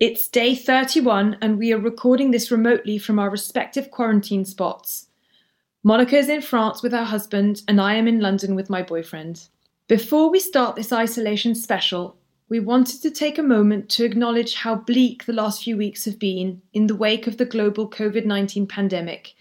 It's day 31 and we are recording this remotely from our respective quarantine spots. Monica is in France with her husband and I am in London with my boyfriend. Before we start this isolation special, we wanted to take a moment to acknowledge how bleak the last few weeks have been in the wake of the global COVID 19 pandemic.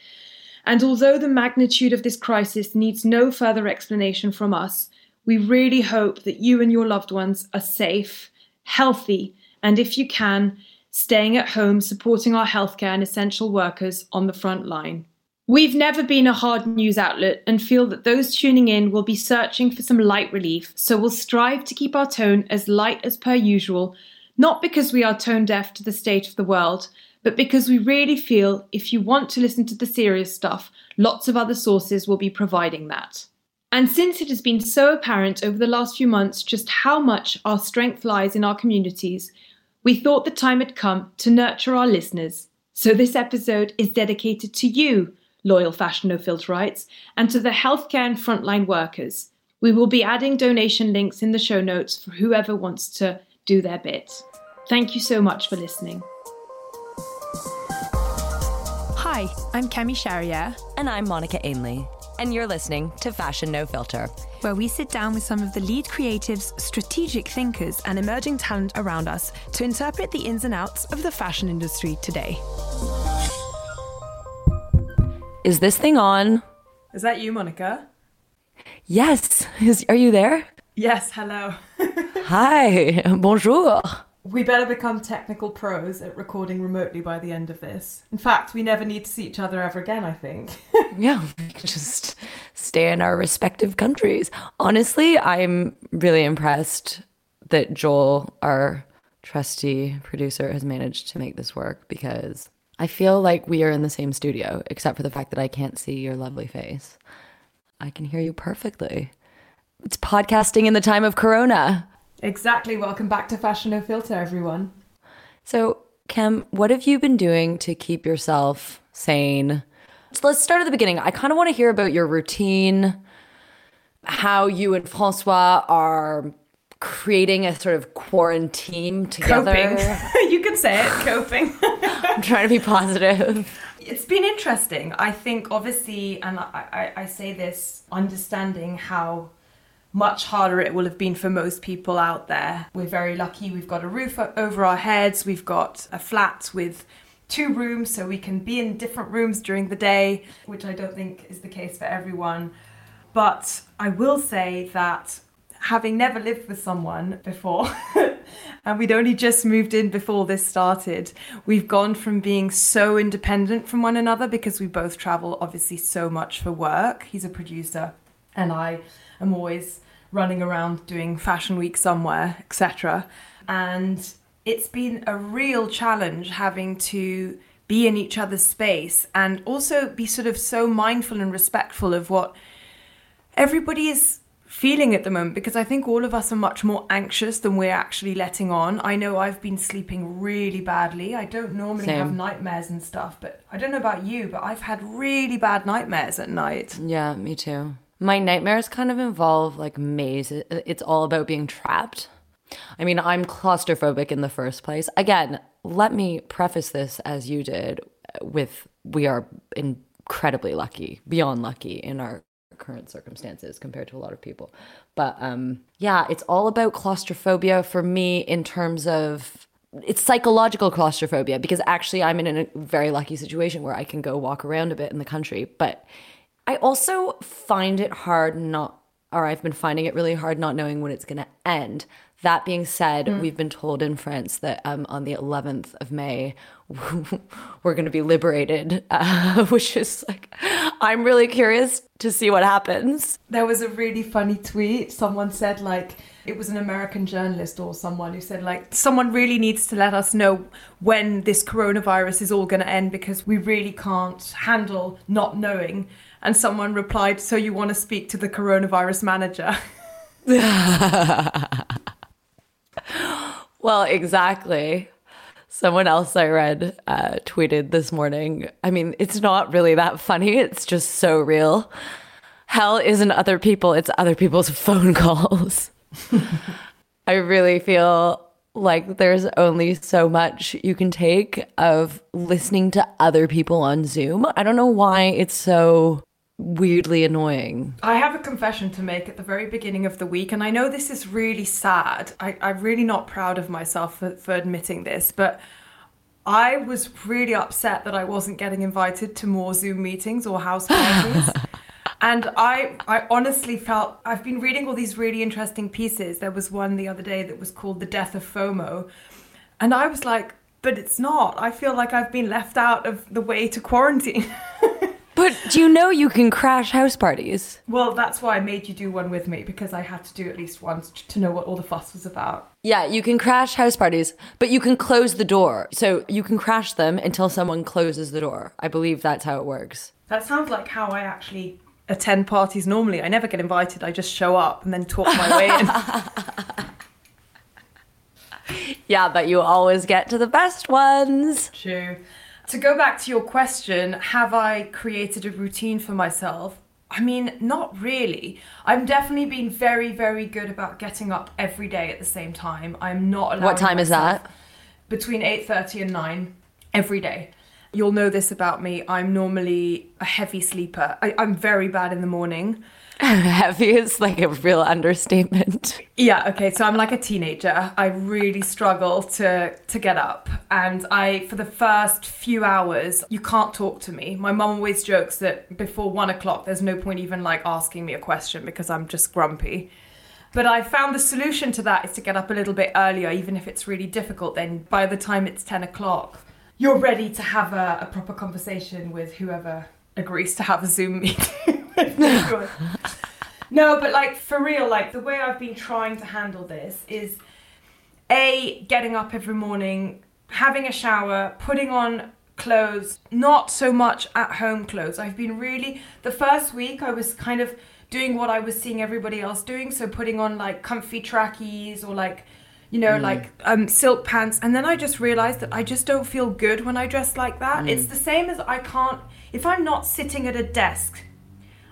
And although the magnitude of this crisis needs no further explanation from us, we really hope that you and your loved ones are safe, healthy, and if you can, staying at home supporting our healthcare and essential workers on the front line. We've never been a hard news outlet and feel that those tuning in will be searching for some light relief, so we'll strive to keep our tone as light as per usual, not because we are tone deaf to the state of the world, but because we really feel if you want to listen to the serious stuff, lots of other sources will be providing that. And since it has been so apparent over the last few months just how much our strength lies in our communities, we thought the time had come to nurture our listeners. So this episode is dedicated to you, loyal Fashion No Filterites, and to the healthcare and frontline workers. We will be adding donation links in the show notes for whoever wants to do their bit. Thank you so much for listening. Hi, I'm Kemi Sharier, And I'm Monica Ainley, and you're listening to Fashion No Filter. where we sit down with some of the lead creatives, strategic thinkers, and emerging talent around us to interpret the ins and outs of the fashion industry today. Is this thing on? Is that you, Monica? Yes. Is, are you there? Yes, hello. Hi. Bonjour. We better become technical pros at recording remotely by the end of this. In fact, we never need to see each other ever again, I think. Yeah, we can just stay in our respective countries. Honestly, I'm really impressed that Joel, our trusty producer, has managed to make this work because I feel like we are in the same studio, except for the fact that I can't see your lovely face. I can hear you perfectly. It's podcasting in the time of Corona. Exactly. Welcome back to Fashion No Filter, everyone. So, Kim, what have you been doing to keep yourself sane? So let's start at the beginning. I kind of want to hear about your routine, how you and Francois are creating a sort of quarantine together. Coping. you could say it, coping. I'm trying to be positive. it's been interesting. I think, obviously, and I, I, I say this understanding how much harder it will have been for most people out there. We're very lucky. We've got a roof over our heads. We've got a flat with two rooms, so we can be in different rooms during the day, which I don't think is the case for everyone. But I will say that having never lived with someone before, and we'd only just moved in before this started, we've gone from being so independent from one another because we both travel obviously so much for work. He's a producer, and I am always running around doing fashion week somewhere, etc. And it's been a real challenge having to be in each other's space and also be sort of so mindful and respectful of what everybody is feeling at the moment because I think all of us are much more anxious than we're actually letting on. I know I've been sleeping really badly. I don't normally Same. have nightmares and stuff, but I don't know about you, but I've had really bad nightmares at night. Yeah, me too. My nightmares kind of involve like maze. It's all about being trapped. I mean, I'm claustrophobic in the first place. Again, let me preface this as you did with we are incredibly lucky, beyond lucky in our current circumstances compared to a lot of people. But um yeah, it's all about claustrophobia for me in terms of it's psychological claustrophobia because actually I'm in a very lucky situation where I can go walk around a bit in the country, but I also find it hard not or I've been finding it really hard not knowing when it's going to end. That being said, Mm. we've been told in France that um, on the 11th of May, we're going to be liberated, uh, which is like, I'm really curious to see what happens. There was a really funny tweet. Someone said, like, it was an American journalist or someone who said, like, someone really needs to let us know when this coronavirus is all going to end because we really can't handle not knowing. And someone replied, So you want to speak to the coronavirus manager? Well, exactly. Someone else I read uh, tweeted this morning. I mean, it's not really that funny. It's just so real. Hell isn't other people, it's other people's phone calls. I really feel like there's only so much you can take of listening to other people on Zoom. I don't know why it's so weirdly annoying. I have a confession to make at the very beginning of the week, and I know this is really sad. I, I'm really not proud of myself for, for admitting this, but I was really upset that I wasn't getting invited to more Zoom meetings or house parties. and I, I honestly felt I've been reading all these really interesting pieces. There was one the other day that was called The Death of FOMO. And I was like, but it's not. I feel like I've been left out of the way to quarantine. But do you know you can crash house parties? Well, that's why I made you do one with me because I had to do at least once to know what all the fuss was about. Yeah, you can crash house parties, but you can close the door. So you can crash them until someone closes the door. I believe that's how it works. That sounds like how I actually attend parties normally. I never get invited. I just show up and then talk my way in. Yeah, but you always get to the best ones. True. To go back to your question, have I created a routine for myself? I mean, not really. I've definitely been very, very good about getting up every day at the same time. I'm not allowed. What time is that? Between 8:30 and 9 every day. You'll know this about me. I'm normally a heavy sleeper. I, I'm very bad in the morning. Heavy is like a real understatement. Yeah, okay, so I'm like a teenager. I really struggle to to get up. And I for the first few hours, you can't talk to me. My mum always jokes that before one o'clock there's no point even like asking me a question because I'm just grumpy. But I found the solution to that is to get up a little bit earlier, even if it's really difficult, then by the time it's ten o'clock, you're ready to have a, a proper conversation with whoever agrees to have a Zoom meeting. No, but like for real, like the way I've been trying to handle this is A, getting up every morning, having a shower, putting on clothes, not so much at home clothes. I've been really, the first week I was kind of doing what I was seeing everybody else doing. So putting on like comfy trackies or like, you know, like um, silk pants. And then I just realized that I just don't feel good when I dress like that. It's the same as I can't, if I'm not sitting at a desk,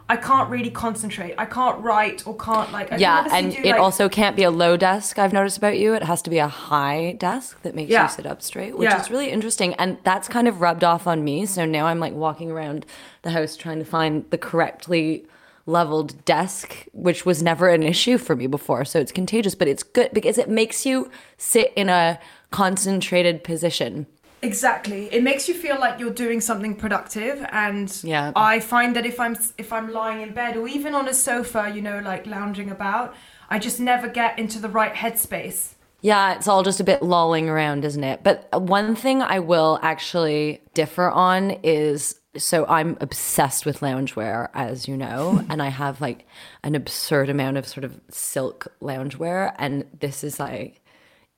I can't really concentrate. I can't write or can't like. I Yeah, and do, it like- also can't be a low desk, I've noticed about you. It has to be a high desk that makes Yeah. you sit up straight, which Yeah. is really interesting. And that's kind of rubbed off on me. So now I'm like walking around the house trying to find the correctly leveled desk, which was never an issue for me before. So it's contagious, but it's good because it makes you sit in a concentrated position. Exactly. It makes you feel like you're doing something productive and Yeah. I find that if I'm if I'm lying in bed or even on a sofa, you know, like lounging about, I just never get into the right headspace. Yeah, it's all just a bit lolling around, isn't it? But one thing I will actually differ on is so I'm obsessed with loungewear, as you know, and I have like an absurd amount of sort of silk loungewear. And this is like,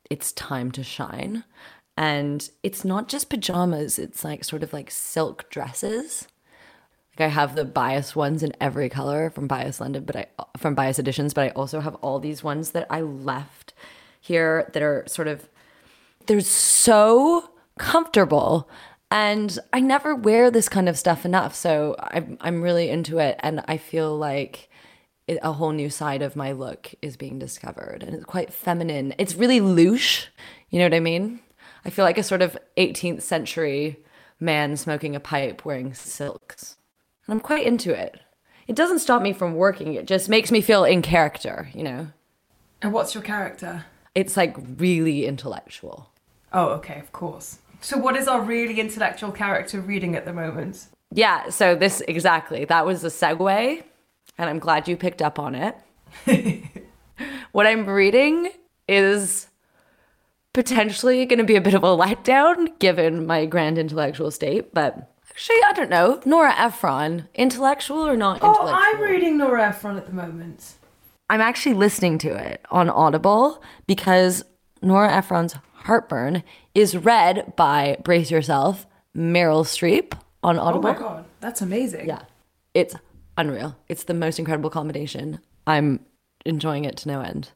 it's time to shine. And it's not just pajamas, it's like sort of like silk dresses. Like I have the bias ones in every color from Bias London, but I from Bias Editions, but I also have all these ones that I left here that are sort of they're so comfortable and I never wear this kind of stuff enough. So I'm I'm really into it and I feel like a whole new side of my look is being discovered and it's quite feminine. It's really louche, you know what I mean? I feel like a sort of 18th century man smoking a pipe wearing silks. And I'm quite into it. It doesn't stop me from working, it just makes me feel in character, you know? And what's your character? It's like really intellectual. Oh, okay, of course. So what is our really intellectual character reading at the moment? Yeah, so this exactly. That was a segue, and I'm glad you picked up on it. what I'm reading is potentially going to be a bit of a letdown given my grand intellectual state, but actually, I don't know. Nora Ephron, intellectual or not Oh, intellectual? I'm reading Nora Ephron at the moment. I'm actually listening to it on Audible because Nora Ephron's Heartburn is read by, brace yourself, Meryl Streep on Audible. Oh my god, that's amazing. Yeah. It's unreal. It's the most incredible combination. I'm enjoying it to no end.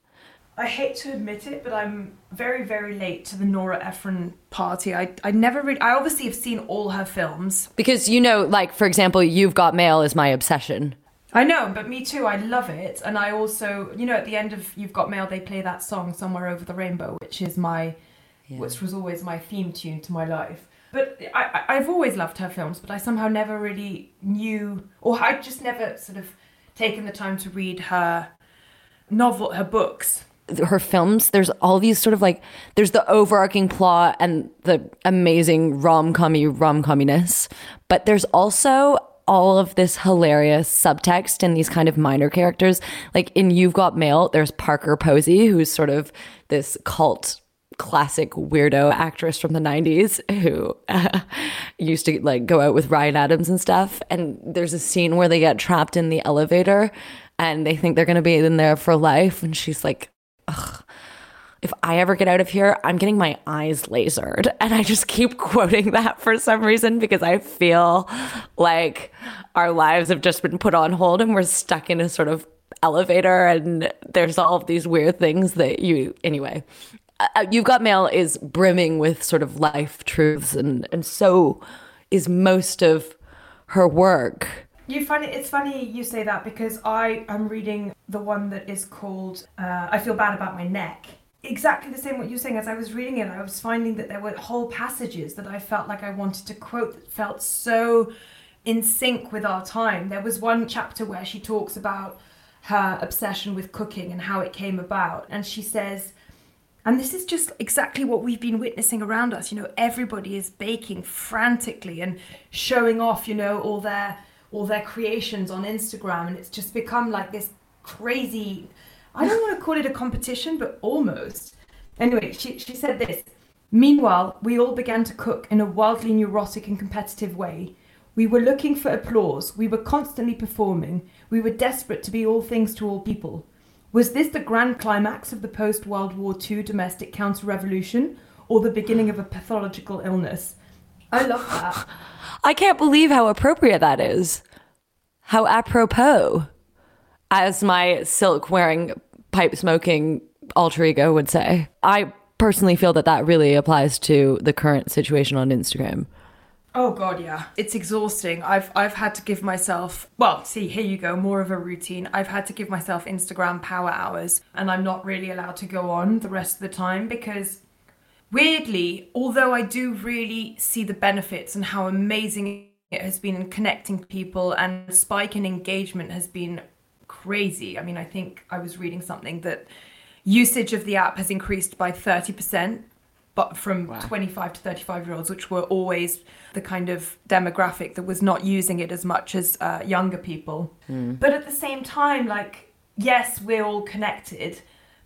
I hate to admit it, but I'm very, very late to the Nora Ephron party. I, I never read. I obviously have seen all her films. Because, you know, like, for example, You've Got Mail is my obsession. I know, but me too. I love it, and I also, you know, at the end of You've Got Mail, they play that song "Somewhere Over the Rainbow," which is my, which was always my theme tune to my life. But I, I've always loved her films, but I somehow never really knew, or I just never sort of taken the time to read her novel, her books. Her films there's all these sort of like there's the overarching plot and the amazing rom-commy rom-comminess but there's also all of this hilarious subtext and these kind of minor characters. Like in you've got mail there's parker posey who's sort of this cult classic weirdo actress from the 90s who uh, used to like go out with Ryan Adams and stuff and there's a scene where they get trapped in the elevator and they think they're going to be in there for life and she's like ugh, if I ever get out of here, I'm getting my eyes lasered. And I just keep quoting that for some reason because I feel like our lives have just been put on hold and we're stuck in a sort of elevator and there's all of these weird things that you, anyway. Uh, You've Got Mail is brimming with sort of life truths and, and so is most of her work. You find it, it's funny you say that because I am reading the one that is called uh, I Feel Bad About My Neck. Exactly the same what you're saying. As I was reading it, I was finding that there were whole passages that I felt like I wanted to quote that felt so in sync with our time. There was one chapter where she talks about her obsession with cooking and how it came about. And she says, and this is just exactly what we've been witnessing around us. You know, everybody is baking frantically and showing off, you know, all their all their creations on Instagram and it's just become like this crazy I don't want to call it a competition, but almost. Anyway, she, she said this. Meanwhile, we all began to cook in a wildly neurotic and competitive way. We were looking for applause. We were constantly performing. We were desperate to be all things to all people. Was this the grand climax of the post World War II domestic counter revolution or the beginning of a pathological illness? I love that. I can't believe how appropriate that is. How apropos, as my silk wearing, pipe smoking alter ego would say. I personally feel that that really applies to the current situation on Instagram. Oh god, yeah. It's exhausting. I've I've had to give myself well, see, here you go, more of a routine. I've had to give myself Instagram power hours and I'm not really allowed to go on the rest of the time because weirdly, although I do really see the benefits and how amazing it has been in connecting people and spike in engagement has been crazy. I mean, I think I was reading something that usage of the app has increased by 30% but from 25 to 35 year olds which were always the kind of demographic that was not using it as much as uh, younger people. But at the same time like yes we're all connected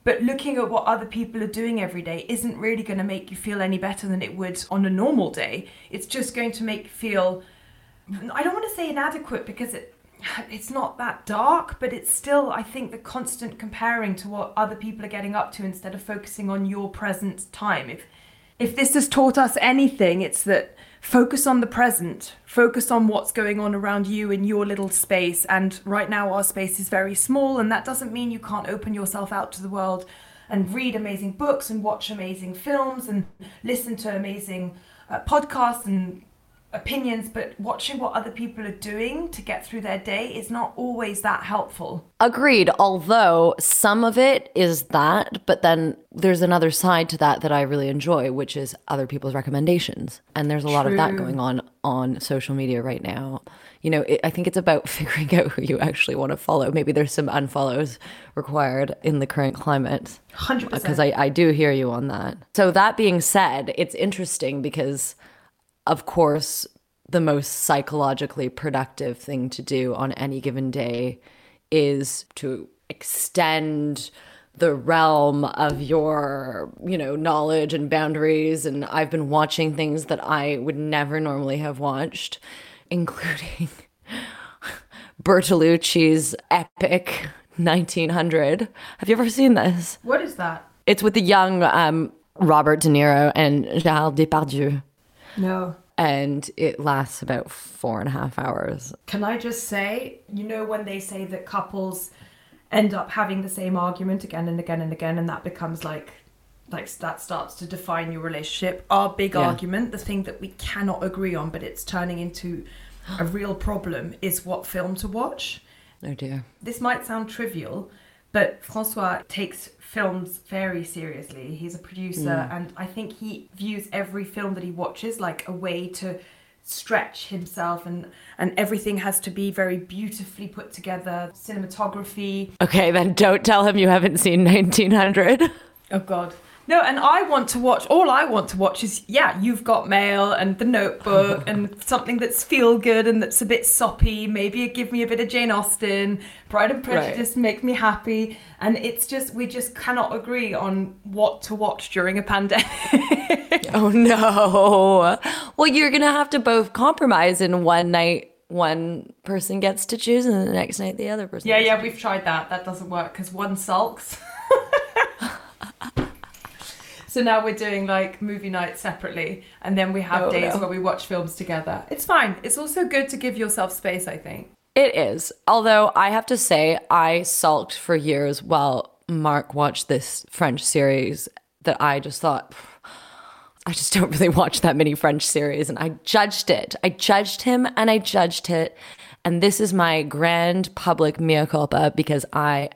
but looking at what other people are doing every day isn't really going to make you feel any better than it would on a normal day it's just going to make you feel I don't want to say inadequate because it it's not that dark, but it's still I think the constant comparing to what other people are getting up to instead of focusing on your present time. If if this has taught us anything, it's that focus on the present, focus on what's going on around you in your little space. And right now our space is very small, and that doesn't mean you can't open yourself out to the world and read amazing books and watch amazing films and listen to amazing uh, podcasts and opinions, but watching what other people are doing to get through their day is not always that helpful. Agreed. Although some of it is that, but then there's another side to that that I really enjoy, which is other people's recommendations. And there's a lot of that going on on social media right now. You know, it, I think it's about figuring out who you actually want to follow. Maybe there's some unfollows required in the current climate. 100%. Because I, I do hear you on that. So, that being said, it's interesting because, of course, the most psychologically productive thing to do on any given day is to extend the realm of your, you know, knowledge and boundaries. And I've been watching things that I would never normally have watched, including Bertolucci's epic 1900. Have you ever seen this? What is that? It's with the young um, Robert De Niro and Gérard Depardieu. No. And it lasts about four and a half hours. Can I just say, you know, when they say that couples end up having the same argument again and again and again, and that becomes like, like that starts to define your relationship. Our big Yeah. argument, the thing that we cannot agree on, but it's turning into a real problem, is what film to watch. Oh dear. This might sound trivial, but Francois takes films very seriously. He's a producer, mm. and I think he views every film that he watches like a way to stretch himself, and and everything has to be very beautifully put together. Cinematography. Okay, then don't tell him you haven't seen 1900. Oh God. No, and I want to watch. All I want to watch is yeah, you've got mail and The Notebook and something that's feel good and that's a bit soppy. Maybe give me a bit of Jane Austen. Pride and Prejudice make me happy. And it's just we just cannot agree on what to watch during a pandemic. Oh no. Well, you're going to have to both compromise in one night one person gets to choose and the next night the other person. yeah, yeah, we've tried that. That doesn't work because one sulks. so now we're doing like movie nights separately, and then we have Oh, days no. where we watch films together. It's fine. It's also good to give yourself space. I think. It is. Although I have to say, I sulked for years while Mark watched this French series that I just thought, I just don't really watch that many French series. And I judged it. I judged him and I judged it. And this is my grand public mea culpa because I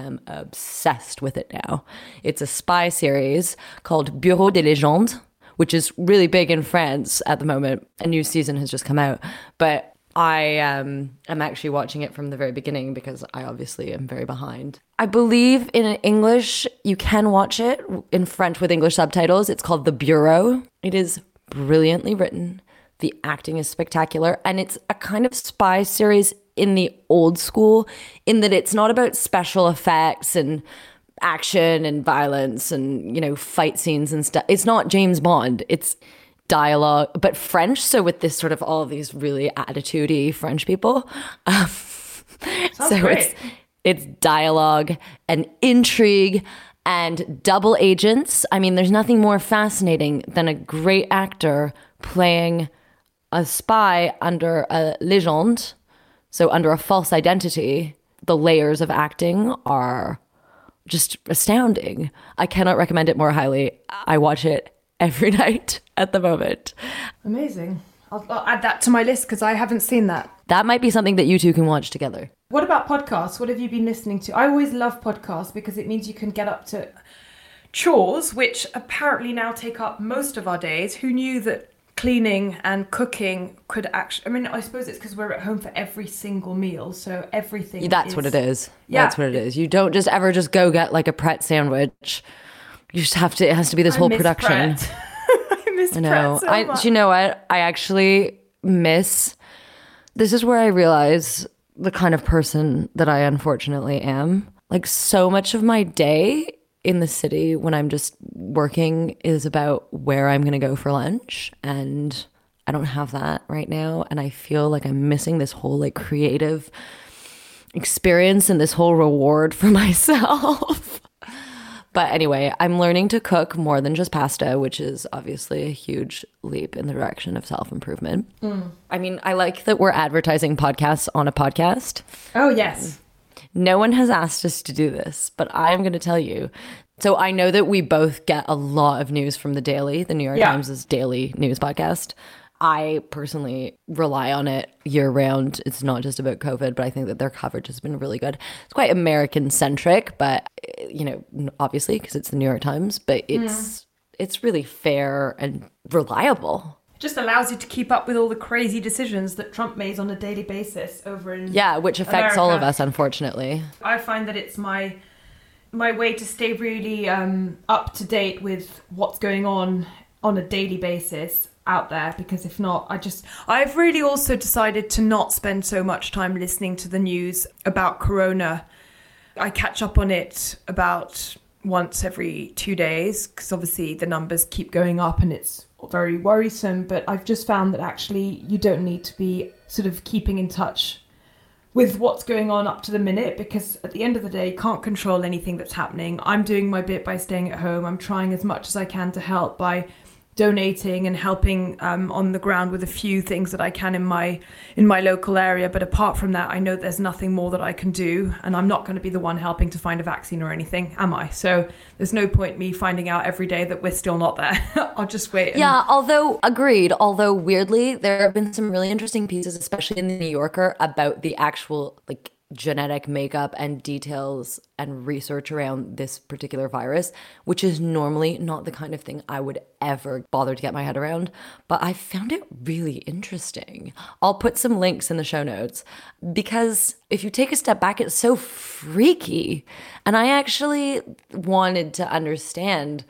am obsessed with it now. It's a spy series called Bureau des Légendes, which is really big in France at the moment. A new season has just come out. But I um, am actually watching it from the very beginning because I obviously am very behind. I believe in English you can watch it in French with English subtitles. It's called The Bureau. It is brilliantly written. The acting is spectacular, and it's a kind of spy series in the old school, in that it's not about special effects and action and violence and you know fight scenes and stuff. It's not James Bond. It's dialogue, but French. So with this sort of all of these really attitudey French people, um, so great. it's it's dialogue and intrigue and double agents. I mean, there's nothing more fascinating than a great actor playing a spy under a legende, so under a false identity. The layers of acting are just astounding. I cannot recommend it more highly. I watch it every night at the moment. Amazing. I'll, I'll add that to my list because I haven't seen that. That might be something that you two can watch together. What about podcasts? What have you been listening to? I always love podcasts because it means you can get up to chores, which apparently now take up most of our days. Who knew that cleaning and cooking could actually? I mean, I suppose it's because we're at home for every single meal, so everything. That's what it is. Yeah. That's what it is. You don't just ever just go get like a Pret sandwich. You just have to. It has to be this whole I miss production. I miss I know. Pret so I. you know what? I actually miss. This is where I realize the kind of person that I unfortunately am. Like so much of my day in the city when I'm just working is about where I'm going to go for lunch and I don't have that right now and I feel like I'm missing this whole like creative experience and this whole reward for myself. But anyway, I'm learning to cook more than just pasta, which is obviously a huge leap in the direction of self improvement. Mm. I mean, I like that we're advertising podcasts on a podcast. Oh yes. No one has asked us to do this, but I am going to tell you. So I know that we both get a lot of news from the Daily, the New York Yeah. Times' daily news podcast. I personally rely on it year round. It's not just about COVID, but I think that their coverage has been really good. It's quite American centric, but you know, obviously because it's the New York Times, but it's mm. it's really fair and reliable. Just allows you to keep up with all the crazy decisions that Trump makes on a daily basis over in Yeah, which affects all of us, unfortunately. I find that it's my my way to stay really um, up to date with what's going on on a daily basis out there because if not I just I've really also decided to not spend so much time listening to the news about corona I catch up on it about once every two days because obviously the numbers keep going up and it's very worrisome. But I've just found that actually you don't need to be sort of keeping in touch with what's going on up to the minute because at the end of the day, you can't control anything that's happening. I'm doing my bit by staying at home. I'm trying as much as I can to help by donating and helping um, on the ground with a few things that I can in my in my local area. But apart from that, I know there's nothing more that I can do, and I'm not going to be the one helping to find a vaccine or anything, am I? So there's no point me finding out every day that we're still not there. I'll just wait. And- yeah, although agreed. Although weirdly, there have been some really interesting pieces, especially in the New Yorker, about the actual like genetic makeup and details and research around this particular virus, which is normally not the kind of thing I would ever bother to get my head around. But I found it really interesting. I'll put some links in the show notes because if you take a step back, it's so freaky. And I actually wanted to understand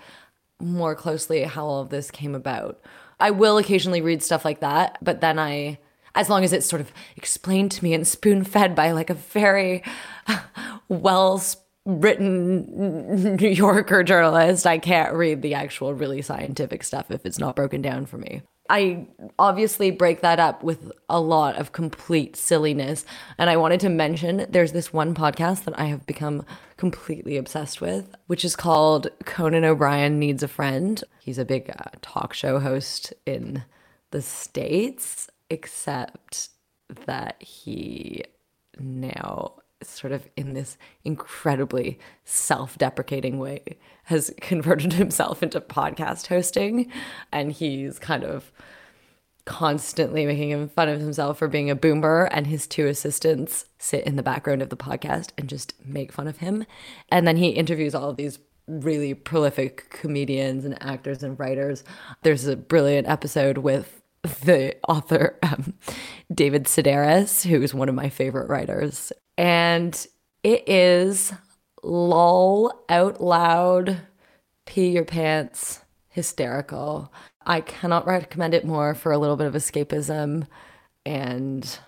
more closely how all of this came about. I will occasionally read stuff like that, but then I as long as it's sort of explained to me and spoon fed by like a very well written New Yorker journalist, I can't read the actual really scientific stuff if it's not broken down for me. I obviously break that up with a lot of complete silliness. And I wanted to mention there's this one podcast that I have become completely obsessed with, which is called Conan O'Brien Needs a Friend. He's a big uh, talk show host in the States except that he now sort of in this incredibly self-deprecating way has converted himself into podcast hosting and he's kind of constantly making fun of himself for being a boomer and his two assistants sit in the background of the podcast and just make fun of him. And then he interviews all of these really prolific comedians and actors and writers. There's a brilliant episode with the author um, David Sedaris, who is one of my favorite writers. And it is lol out loud, pee your pants, hysterical. I cannot recommend it more for a little bit of escapism. And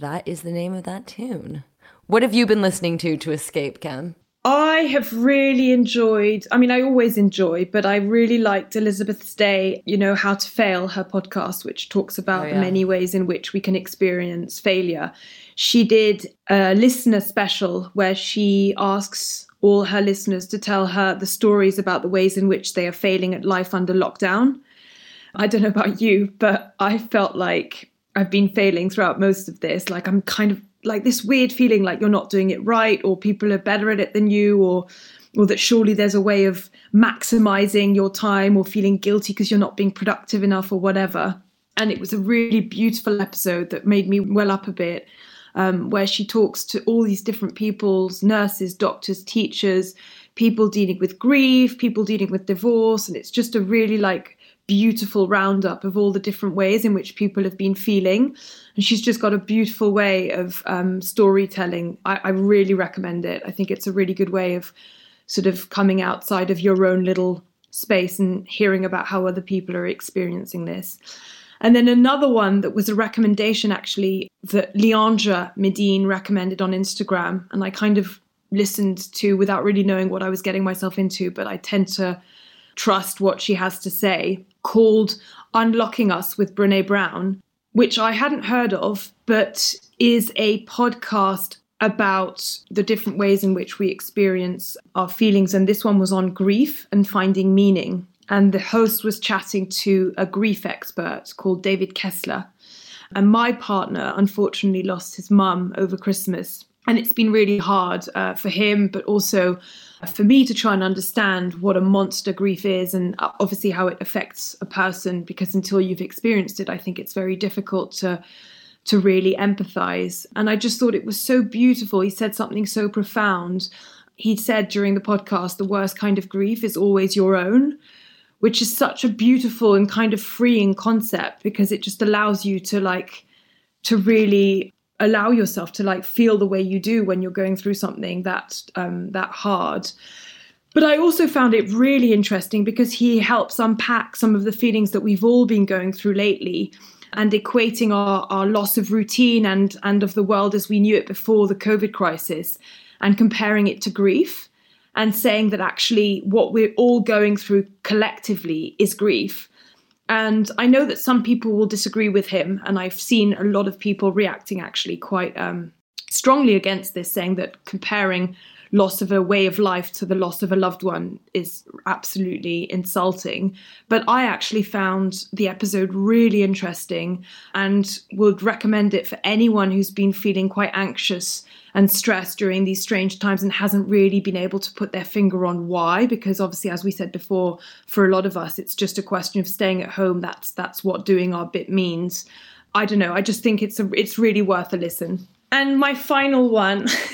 that is the name of that tune. What have you been listening to to escape, Kim? I have really enjoyed, I mean, I always enjoy, but I really liked Elizabeth Day, you know, How to Fail, her podcast, which talks about oh, yeah. the many ways in which we can experience failure. She did a listener special where she asks all her listeners to tell her the stories about the ways in which they are failing at life under lockdown. I don't know about you, but I felt like I've been failing throughout most of this. Like I'm kind of like this weird feeling like you're not doing it right or people are better at it than you or or that surely there's a way of maximizing your time or feeling guilty because you're not being productive enough or whatever. And it was a really beautiful episode that made me well up a bit um, where she talks to all these different people's nurses doctors teachers people dealing with grief people dealing with divorce and it's just a really like beautiful roundup of all the different ways in which people have been feeling. And she's just got a beautiful way of um, storytelling. I, I really recommend it. I think it's a really good way of sort of coming outside of your own little space and hearing about how other people are experiencing this. And then another one that was a recommendation actually that Leandra Medine recommended on Instagram. And I kind of listened to without really knowing what I was getting myself into, but I tend to trust what she has to say, called Unlocking Us with Brene Brown, which I hadn't heard of, but is a podcast about the different ways in which we experience our feelings. And this one was on grief and finding meaning. And the host was chatting to a grief expert called David Kessler. And my partner unfortunately lost his mum over Christmas. And it's been really hard uh, for him, but also for me to try and understand what a monster grief is and uh, obviously how it affects a person because until you've experienced it i think it's very difficult to to really empathize. And i just thought it was so beautiful. He said something so profound. He said during the podcast the worst kind of grief is always your own which is such a beautiful and kind of freeing concept because it just allows you to like to really allow yourself to like feel the way you do when you're going through something that um, that hard. But I also found it really interesting because he helps unpack some of the feelings that we've all been going through lately and equating our, our loss of routine and, and of the world as we knew it before the COVID crisis and comparing it to grief and saying that actually what we're all going through collectively is grief. And I know that some people will disagree with him, and I've seen a lot of people reacting actually quite um, strongly against this, saying that comparing loss of a way of life to the loss of a loved one is absolutely insulting. But I actually found the episode really interesting and would recommend it for anyone who's been feeling quite anxious and stress during these strange times and hasn't really been able to put their finger on why because obviously as we said before for a lot of us it's just a question of staying at home that's that's what doing our bit means i don't know i just think it's a it's really worth a listen and my final one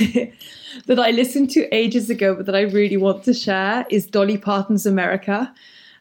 that I listened to ages ago, but that I really want to share is Dolly Parton's America.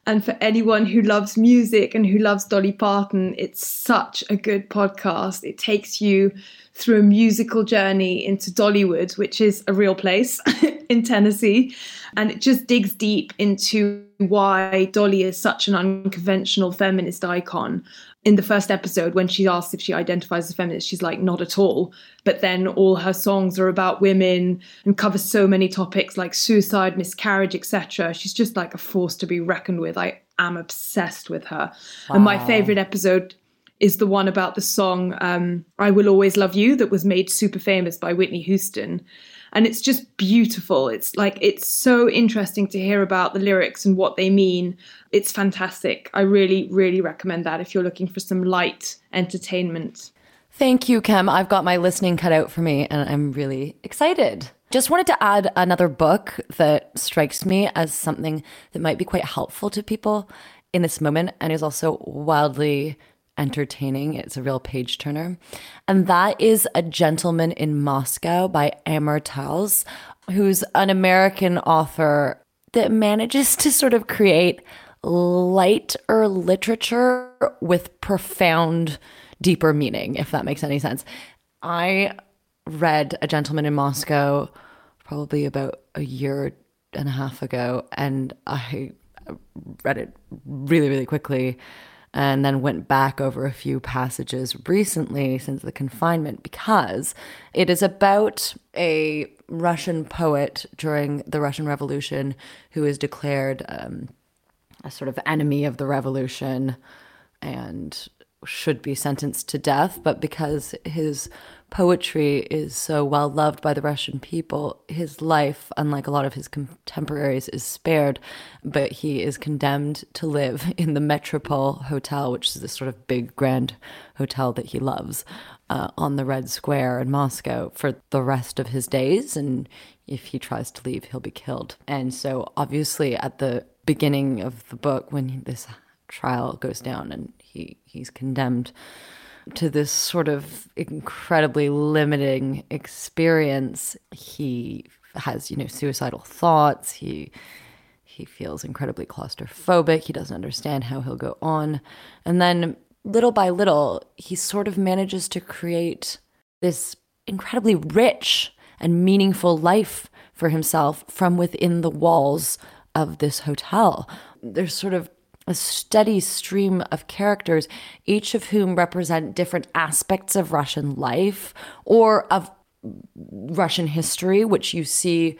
And for anyone who loves music and who loves Dolly Parton, it's such a good podcast. It takes you through a musical journey into Dollywood, which is a real place in Tennessee. And it just digs deep into why Dolly is such an unconventional feminist icon. In the first episode when she asks if she identifies as feminist she's like not at all. But then all her songs are about women and cover so many topics like suicide miscarriage etc she's just like a force to be reckoned with. I am obsessed with her. Wow. and my favorite episode is the one about the song um, i will always love you that was made super famous by whitney houston. And it's just beautiful. It's like it's so interesting to hear about the lyrics and what they mean. It's fantastic. I really really recommend that if you're looking for some light entertainment. Thank you Kem i've got my listening cut out for me and i'm really excited. Just wanted to add another book that strikes me as something that might be quite helpful to people in this moment and is also wildly entertaining. It's a real page turner. And that is A Gentleman in Moscow by Amor Towles, who's an American author that manages to sort of create lighter literature with profound, deeper meaning, if that makes any sense. I read A Gentleman in Moscow probably about a year and a half ago, and I read it really, really quickly and then went back over a few passages recently since the confinement because it is about a Russian poet during the Russian Revolution who is declared um, a sort of enemy of the revolution and should be sentenced to death, but because his poetry is so well loved by the Russian people, his life, unlike a lot of his contemporaries, is spared, but he is condemned to live in the Metropole Hotel, which is this sort of big, grand hotel that he loves uh, on the Red Square in Moscow for the rest of his days. And if he tries to leave, he'll be killed. And so, obviously, at the beginning of the book, when this trial goes down and he, he's condemned to this sort of incredibly limiting experience. He has, you know, suicidal thoughts. He he feels incredibly claustrophobic. He doesn't understand how he'll go on. And then little by little, he sort of manages to create this incredibly rich and meaningful life for himself from within the walls of this hotel. There's sort of a steady stream of characters, each of whom represent different aspects of Russian life or of Russian history, which you see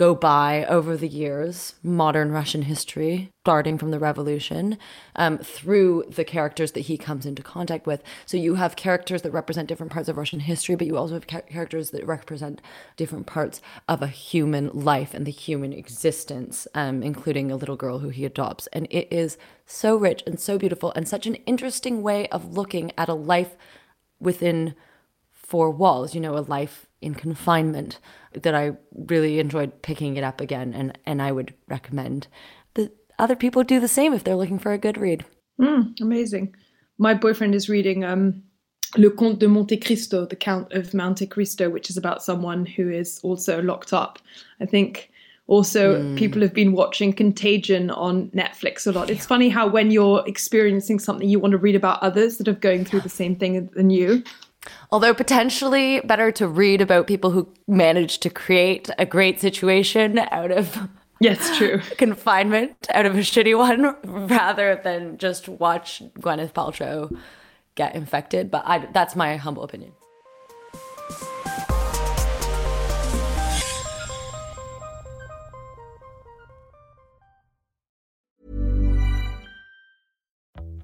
go by over the years, modern Russian history, starting from the revolution, um, through the characters that he comes into contact with. So you have characters that represent different parts of Russian history, but you also have ca- characters that represent different parts of a human life and the human existence, um, including a little girl who he adopts. And it is so rich and so beautiful and such an interesting way of looking at a life within four walls, you know, a life in confinement that I really enjoyed picking it up again, and and I would recommend that other people do the same if they're looking for a good read. Mm, amazing. My boyfriend is reading um, Le Comte de Monte Cristo, The Count of Monte Cristo, which is about someone who is also locked up. I think also mm. people have been watching Contagion on Netflix a lot. It's funny how when you're experiencing something, you want to read about others that are going through the same thing than you. Although potentially better to read about people who managed to create a great situation out of Yes, true. confinement, out of a shitty one, rather than just watch Gwyneth Paltrow get infected. But I, that's my humble opinion.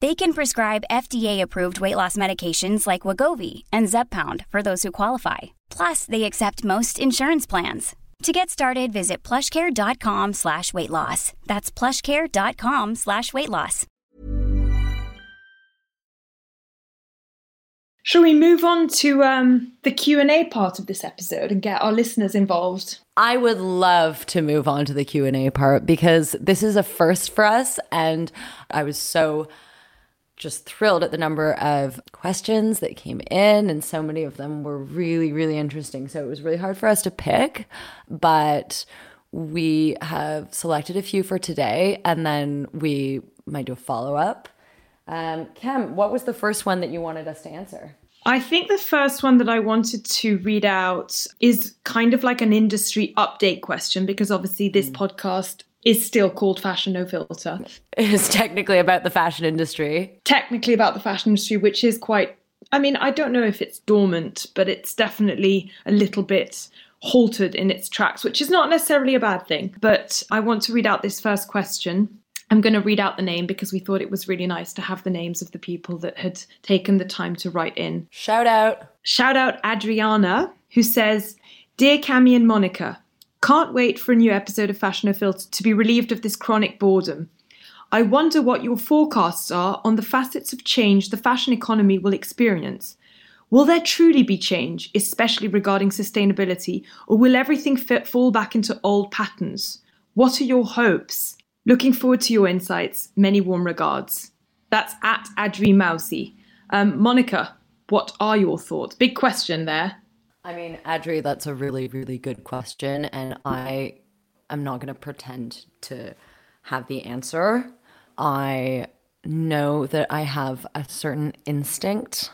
They can prescribe FDA-approved weight loss medications like Wegovy and Zepbound for those who qualify. Plus, they accept most insurance plans. To get started, visit plushcare.com slash weight loss. That's plushcare.com slash weight loss. Shall we move on to um, the Q and A part of this episode and get our listeners involved? I would love to move on to the Q&A part because this is a first for us and I was so just thrilled at the number of questions that came in and so many of them were really really interesting. So it was really hard for us to pick, but we have selected a few for today and then we might do a follow up. Um, Cam, what was the first one that you wanted us to answer? I think the first one that I wanted to read out is kind of like an industry update question because obviously this podcast is still called Fashion No Filter. It's technically about the fashion industry. Technically about the fashion industry, which is quite, I mean, I don't know if it's dormant, but it's definitely a little bit halted in its tracks, which is not necessarily a bad thing. But I want to read out this first question. I'm going to read out the name because we thought it was really nice to have the names of the people that had taken the time to write in. Shout out. Shout out Adriana, who says, Dear Cami and Monica, can't wait for a new episode of Fashion No Filter to be relieved of this chronic boredom. I wonder what your forecasts are on the facets of change the fashion economy will experience. Will there truly be change, especially regarding sustainability, or will everything fit, fall back into old patterns? What are your hopes? Looking forward to your insights. Many warm regards. That's at Adri Mousy. Um, Monica, what are your thoughts? Big question there. I mean, Adri, that's a really, really good question. And I am not going to pretend to have the answer. I know that I have a certain instinct,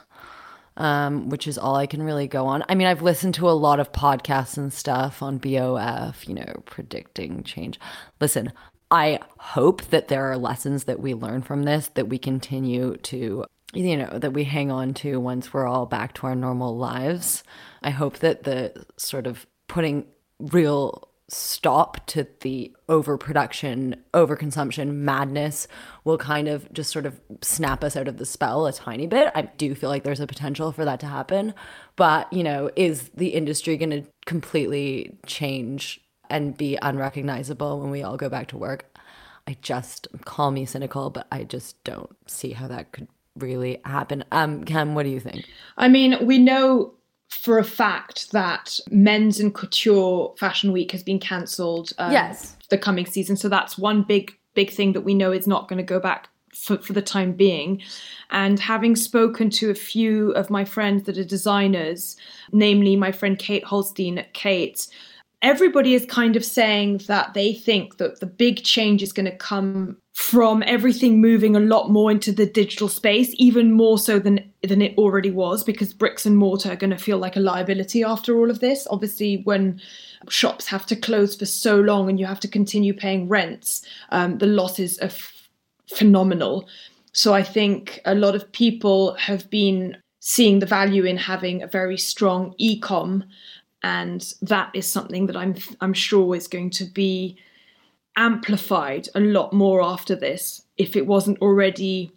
um, which is all I can really go on. I mean, I've listened to a lot of podcasts and stuff on BOF, you know, predicting change. Listen, I hope that there are lessons that we learn from this that we continue to you know that we hang on to once we're all back to our normal lives. I hope that the sort of putting real stop to the overproduction, overconsumption madness will kind of just sort of snap us out of the spell a tiny bit. I do feel like there's a potential for that to happen, but you know, is the industry going to completely change and be unrecognizable when we all go back to work? I just call me cynical, but I just don't see how that could really happen. Um, Cam, what do you think? I mean, we know for a fact that men's and couture fashion week has been cancelled um, Yes. the coming season so that's one big big thing that we know is not going to go back for, for the time being and having spoken to a few of my friends that are designers namely my friend kate holstein at Khaite everybody is kind of saying that they think that the big change is going to come from everything moving a lot more into the digital space, even more so than than it already was, because bricks and mortar are going to feel like a liability after all of this. Obviously, when shops have to close for so long and you have to continue paying rents, um, the losses are f- phenomenal. So I think a lot of people have been seeing the value in having a very strong e-com and that is something that I'm I'm sure is going to be amplified a lot more after this. If it wasn't already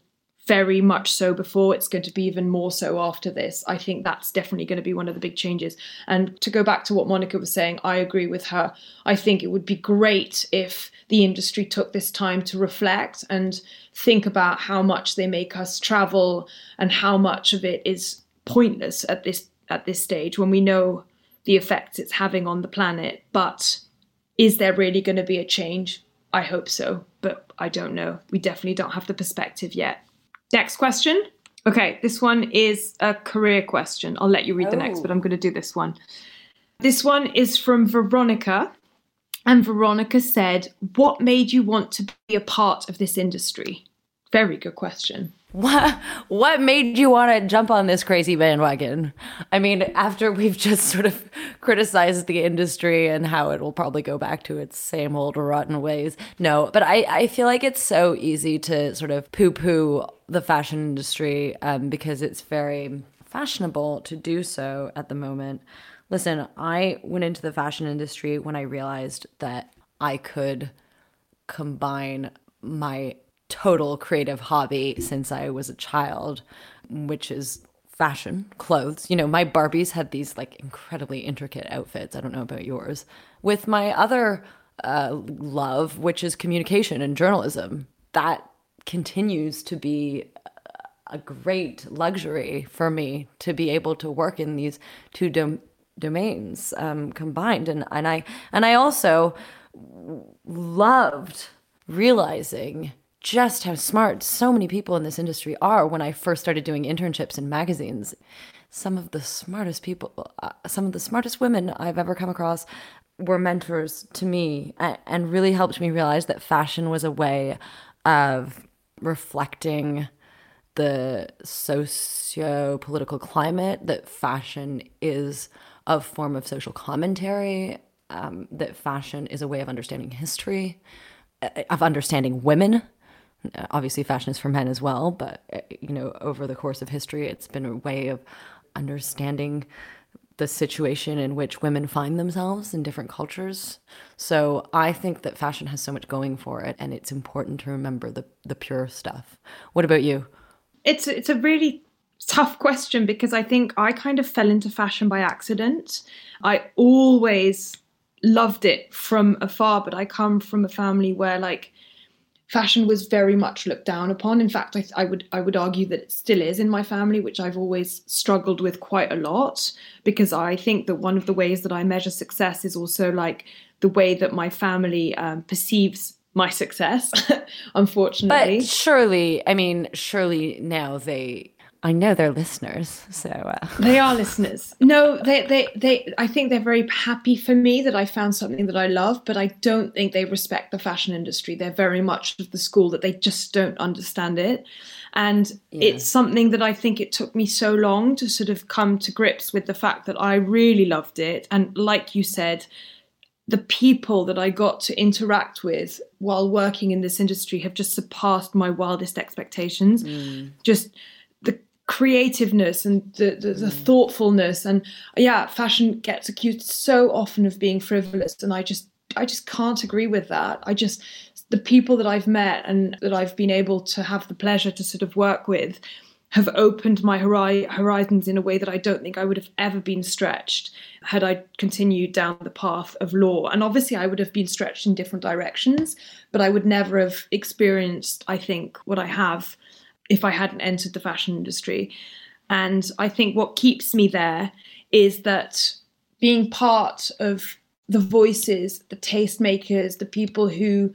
very much so before it's going to be even more so after this. I think that's definitely going to be one of the big changes. And to go back to what monica was saying i agree with her. I think it would be great if the industry took this time to reflect and think about how much they make us travel and how much of it is pointless at this at this stage when we know the effects it's having on the planet but is there really going to be a change i hope so but i don't know we definitely don't have the perspective yet Next question. Okay, this one is a career question. I'll let you read oh. the next, but I'm oh. going to do this one. This one is from Veronica. And Veronica said, What made you want to be a part of this industry? Very good question. What what made you want to jump on this crazy bandwagon? I mean, after we've just sort of criticized the industry and how it will probably go back to its same old rotten ways. No, but I, I feel like it's so easy to sort of poo-poo the fashion industry um, because it's very fashionable to do so at the moment. Listen, I went into the fashion industry when I realized that I could combine my total creative hobby since I was a child, which is fashion, clothes. You know, my Barbies had these like incredibly intricate outfits. I don't know about yours. With my other uh, love, which is communication and journalism, that continues to be a great luxury for me to be able to work in these two dom- domains um, combined. And, and I and I also loved realizing just how smart so many people in this industry are when I first started doing internships in magazines. Some of the smartest people, uh, some of the smartest women I've ever come across were mentors to me and really helped me realize that fashion was a way of reflecting the socio political climate, that fashion is a form of social commentary, um, that fashion is a way of understanding history, uh, of understanding women obviously fashion is for men as well but uh, you know over the course of history it's been a way of understanding the situation in which women find themselves in different cultures. So i think that fashion has so much going for it and it's important to remember the the pure stuff. What about you? It's it's a really tough question because i think i kind of fell into fashion by accident. I always loved it from afar but i come from a family where like fashion was very much looked down upon. In fact, I, I, would I would argue that it still is in my family, which I've always struggled with quite a lot because I think that one of the ways that I measure success is also like the way that my family um, perceives my success. unfortunately, but surely, I mean, surely now they I know they're listeners, so uh. they are listeners. No, they, they, they. I think they're very happy for me that I found something that I love, but I don't think they respect the fashion industry. They're very much of the school that they just don't understand it, and yeah. it's something that I think it took me so long to sort of come to grips with the fact that I really loved it, and like you said, the people that I got to interact with while working in this industry have just surpassed my wildest expectations. Mm. Just creativeness and the, the, the, mm. thoughtfulness and yeah fashion gets accused so often of being frivolous and i just i just can't agree with that i just the people that i've met and that i've been able to have the pleasure to sort of work with have opened my horizons in a way that I don't think I would have ever been stretched had I continued down the path of law. And obviously, I would have been stretched in different directions, but I would never have experienced, I think, what I have if I hadn't entered the fashion industry. And I think what keeps me there is that being part of the voices, the tastemakers, the people who,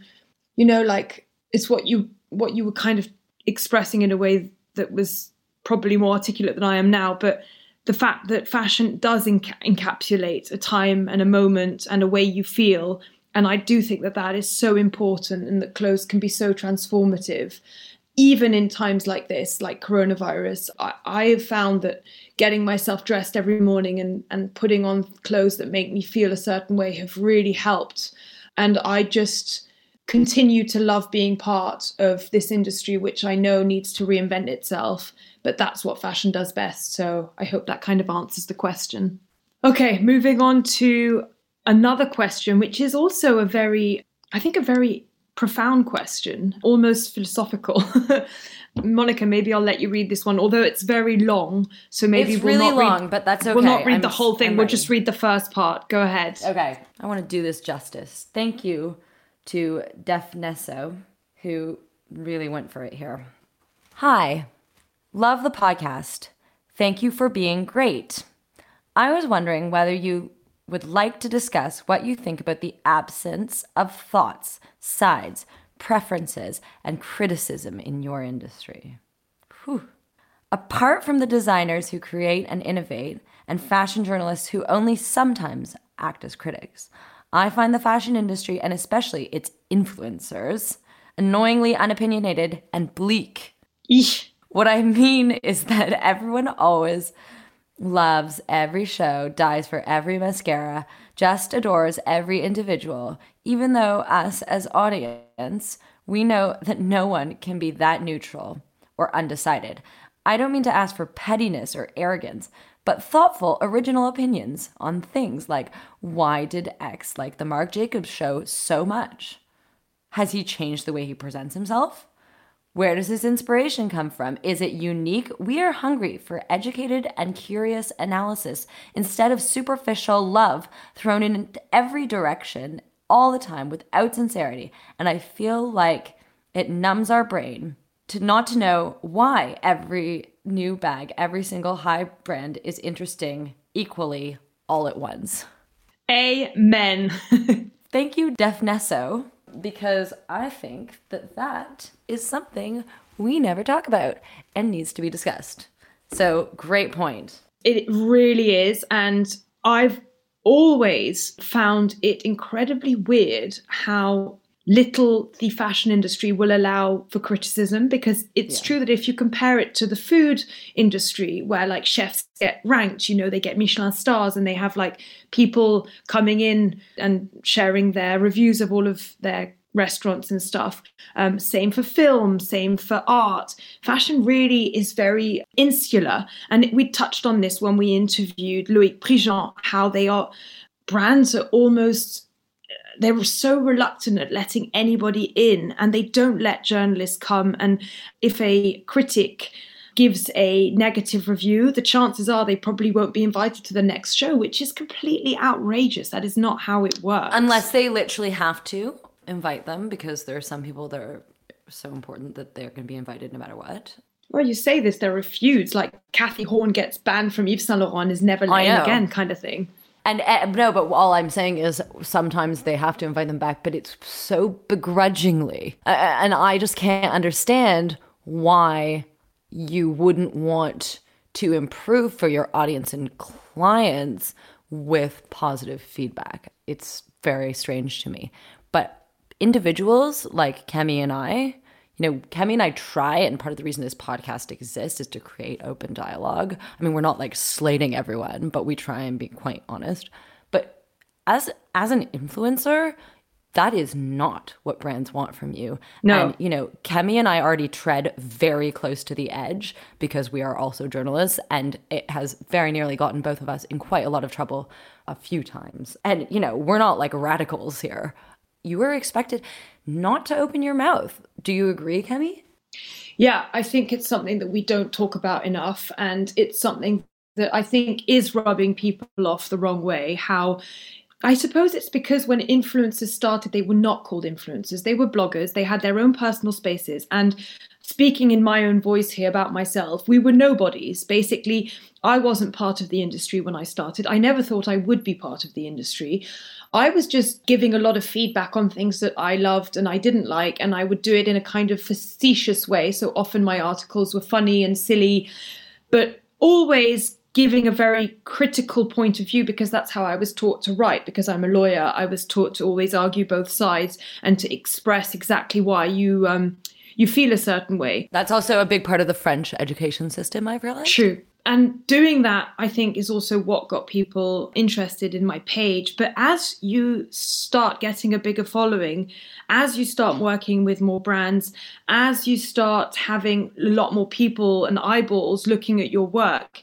you know, like it's what you what you were kind of expressing in a way that was probably more articulate than I am now, but the fact that fashion does enca- encapsulate a time and a moment and a way you feel and I do think that that is so important and that clothes can be so transformative even in times like this, like coronavirus, I, have found that getting myself dressed every morning and, and putting on clothes that make me feel a certain way have really helped. And I just continue to love being part of this industry, which I know needs to reinvent itself. But that's what fashion does best. So I hope that kind of answers the question. Okay, moving on to another question, which is also a very I think, a very profound question, almost philosophical. Monica, maybe I'll let you read this one, although it's very long. So maybe It's we'll really not long, read, but that's We'll not read I'm the whole thing. We'll just read the first part. Go ahead. Okay, I want to do this justice. Thank you to Def Nesso, who really went for it here. Hi, love the podcast. Thank you for being great. I was wondering whether you would like to discuss what you think about the absence of thoughts, sides, preferences, and criticism in your industry. Whew. Apart from the designers who create and innovate, and fashion journalists who only sometimes act as critics, I find the fashion industry, and especially its influencers, annoyingly unopinionated and bleak. Eesh. What I mean is that everyone always loves every show, dies for every mascara, just adores every individual, even though us as audience, we know that no one can be that neutral or undecided. I don't mean to ask for pettiness or arrogance, but thoughtful, original opinions on things like why did X like the Marc Jacobs show so much? Has he changed the way he presents himself? Where does his inspiration come from? Is it unique? We are hungry for educated and curious analysis instead of superficial love thrown in every direction all the time without sincerity. And I feel like it numbs our brain to not to know why every new bag, every single high brand is interesting equally all at once. Amen. Thank you, Def Nesso, because I think that that is something we never talk about and needs to be discussed. So, great point. It really is. And I've always found it incredibly weird how little the fashion industry will allow for criticism because it's true that if you compare it to the food industry where like chefs get ranked you know they get michelin stars and they have like people coming in and sharing their reviews of all of their restaurants and stuff. Um, same for film, same for art. Fashion really is very insular. And we touched on this when we interviewed Loic Prigent, how they are, brands are almost, they were so reluctant at letting anybody in and they don't let journalists come. And if a critic gives a negative review, the chances are they probably won't be invited to the next show, which is completely outrageous. That is not how it works. Unless they literally have to invite them because there are some people that are so important that they're going to be invited no matter what. Well, you say this, there are feuds like Cathy Horyn gets banned from Yves Saint Laurent is never know. again, kind of thing. And uh, no, but all I'm saying is sometimes they have to invite them back, but it's so begrudgingly. Uh, and I just can't understand why you wouldn't want to improve for your audience and clients with positive feedback. It's very strange to me. But individuals like Kemi and I, you know, Kemi and I try, and part of the reason this podcast exists is to create open dialogue. I mean, we're not like slating everyone, but we try and be quite honest. But as as an influencer, that is not what brands want from you. No. And, you know, Kemi and I already tread very close to the edge because we are also journalists, and it has very nearly gotten both of us in quite a lot of trouble a few times. And, you know, we're not like radicals here. You are expected not to open your mouth. Do you agree, Kemi? Yeah, I think it's something that we don't talk about enough. And it's something that I think is rubbing people off the wrong way. How I suppose it's because when influencers started, they were not called influencers. They were bloggers. They had their own personal spaces. And speaking in my own voice here about myself, we were nobodies. Basically, I wasn't part of the industry when I started. I never thought I would be part of the industry. I was just giving a lot of feedback on things that I loved and I didn't like, and I would do it in a kind of facetious way. So often my articles were funny and silly, but always giving a very critical point of view because that's how I was taught to write. Because I'm a lawyer, I was taught to always argue both sides and to express exactly why you um, you feel a certain way. That's also a big part of the French education system, I've realized. True. And doing that, I think, is also what got people interested in my page. But as you start getting a bigger following, as you start working with more brands, as you start having a lot more people and eyeballs looking at your work,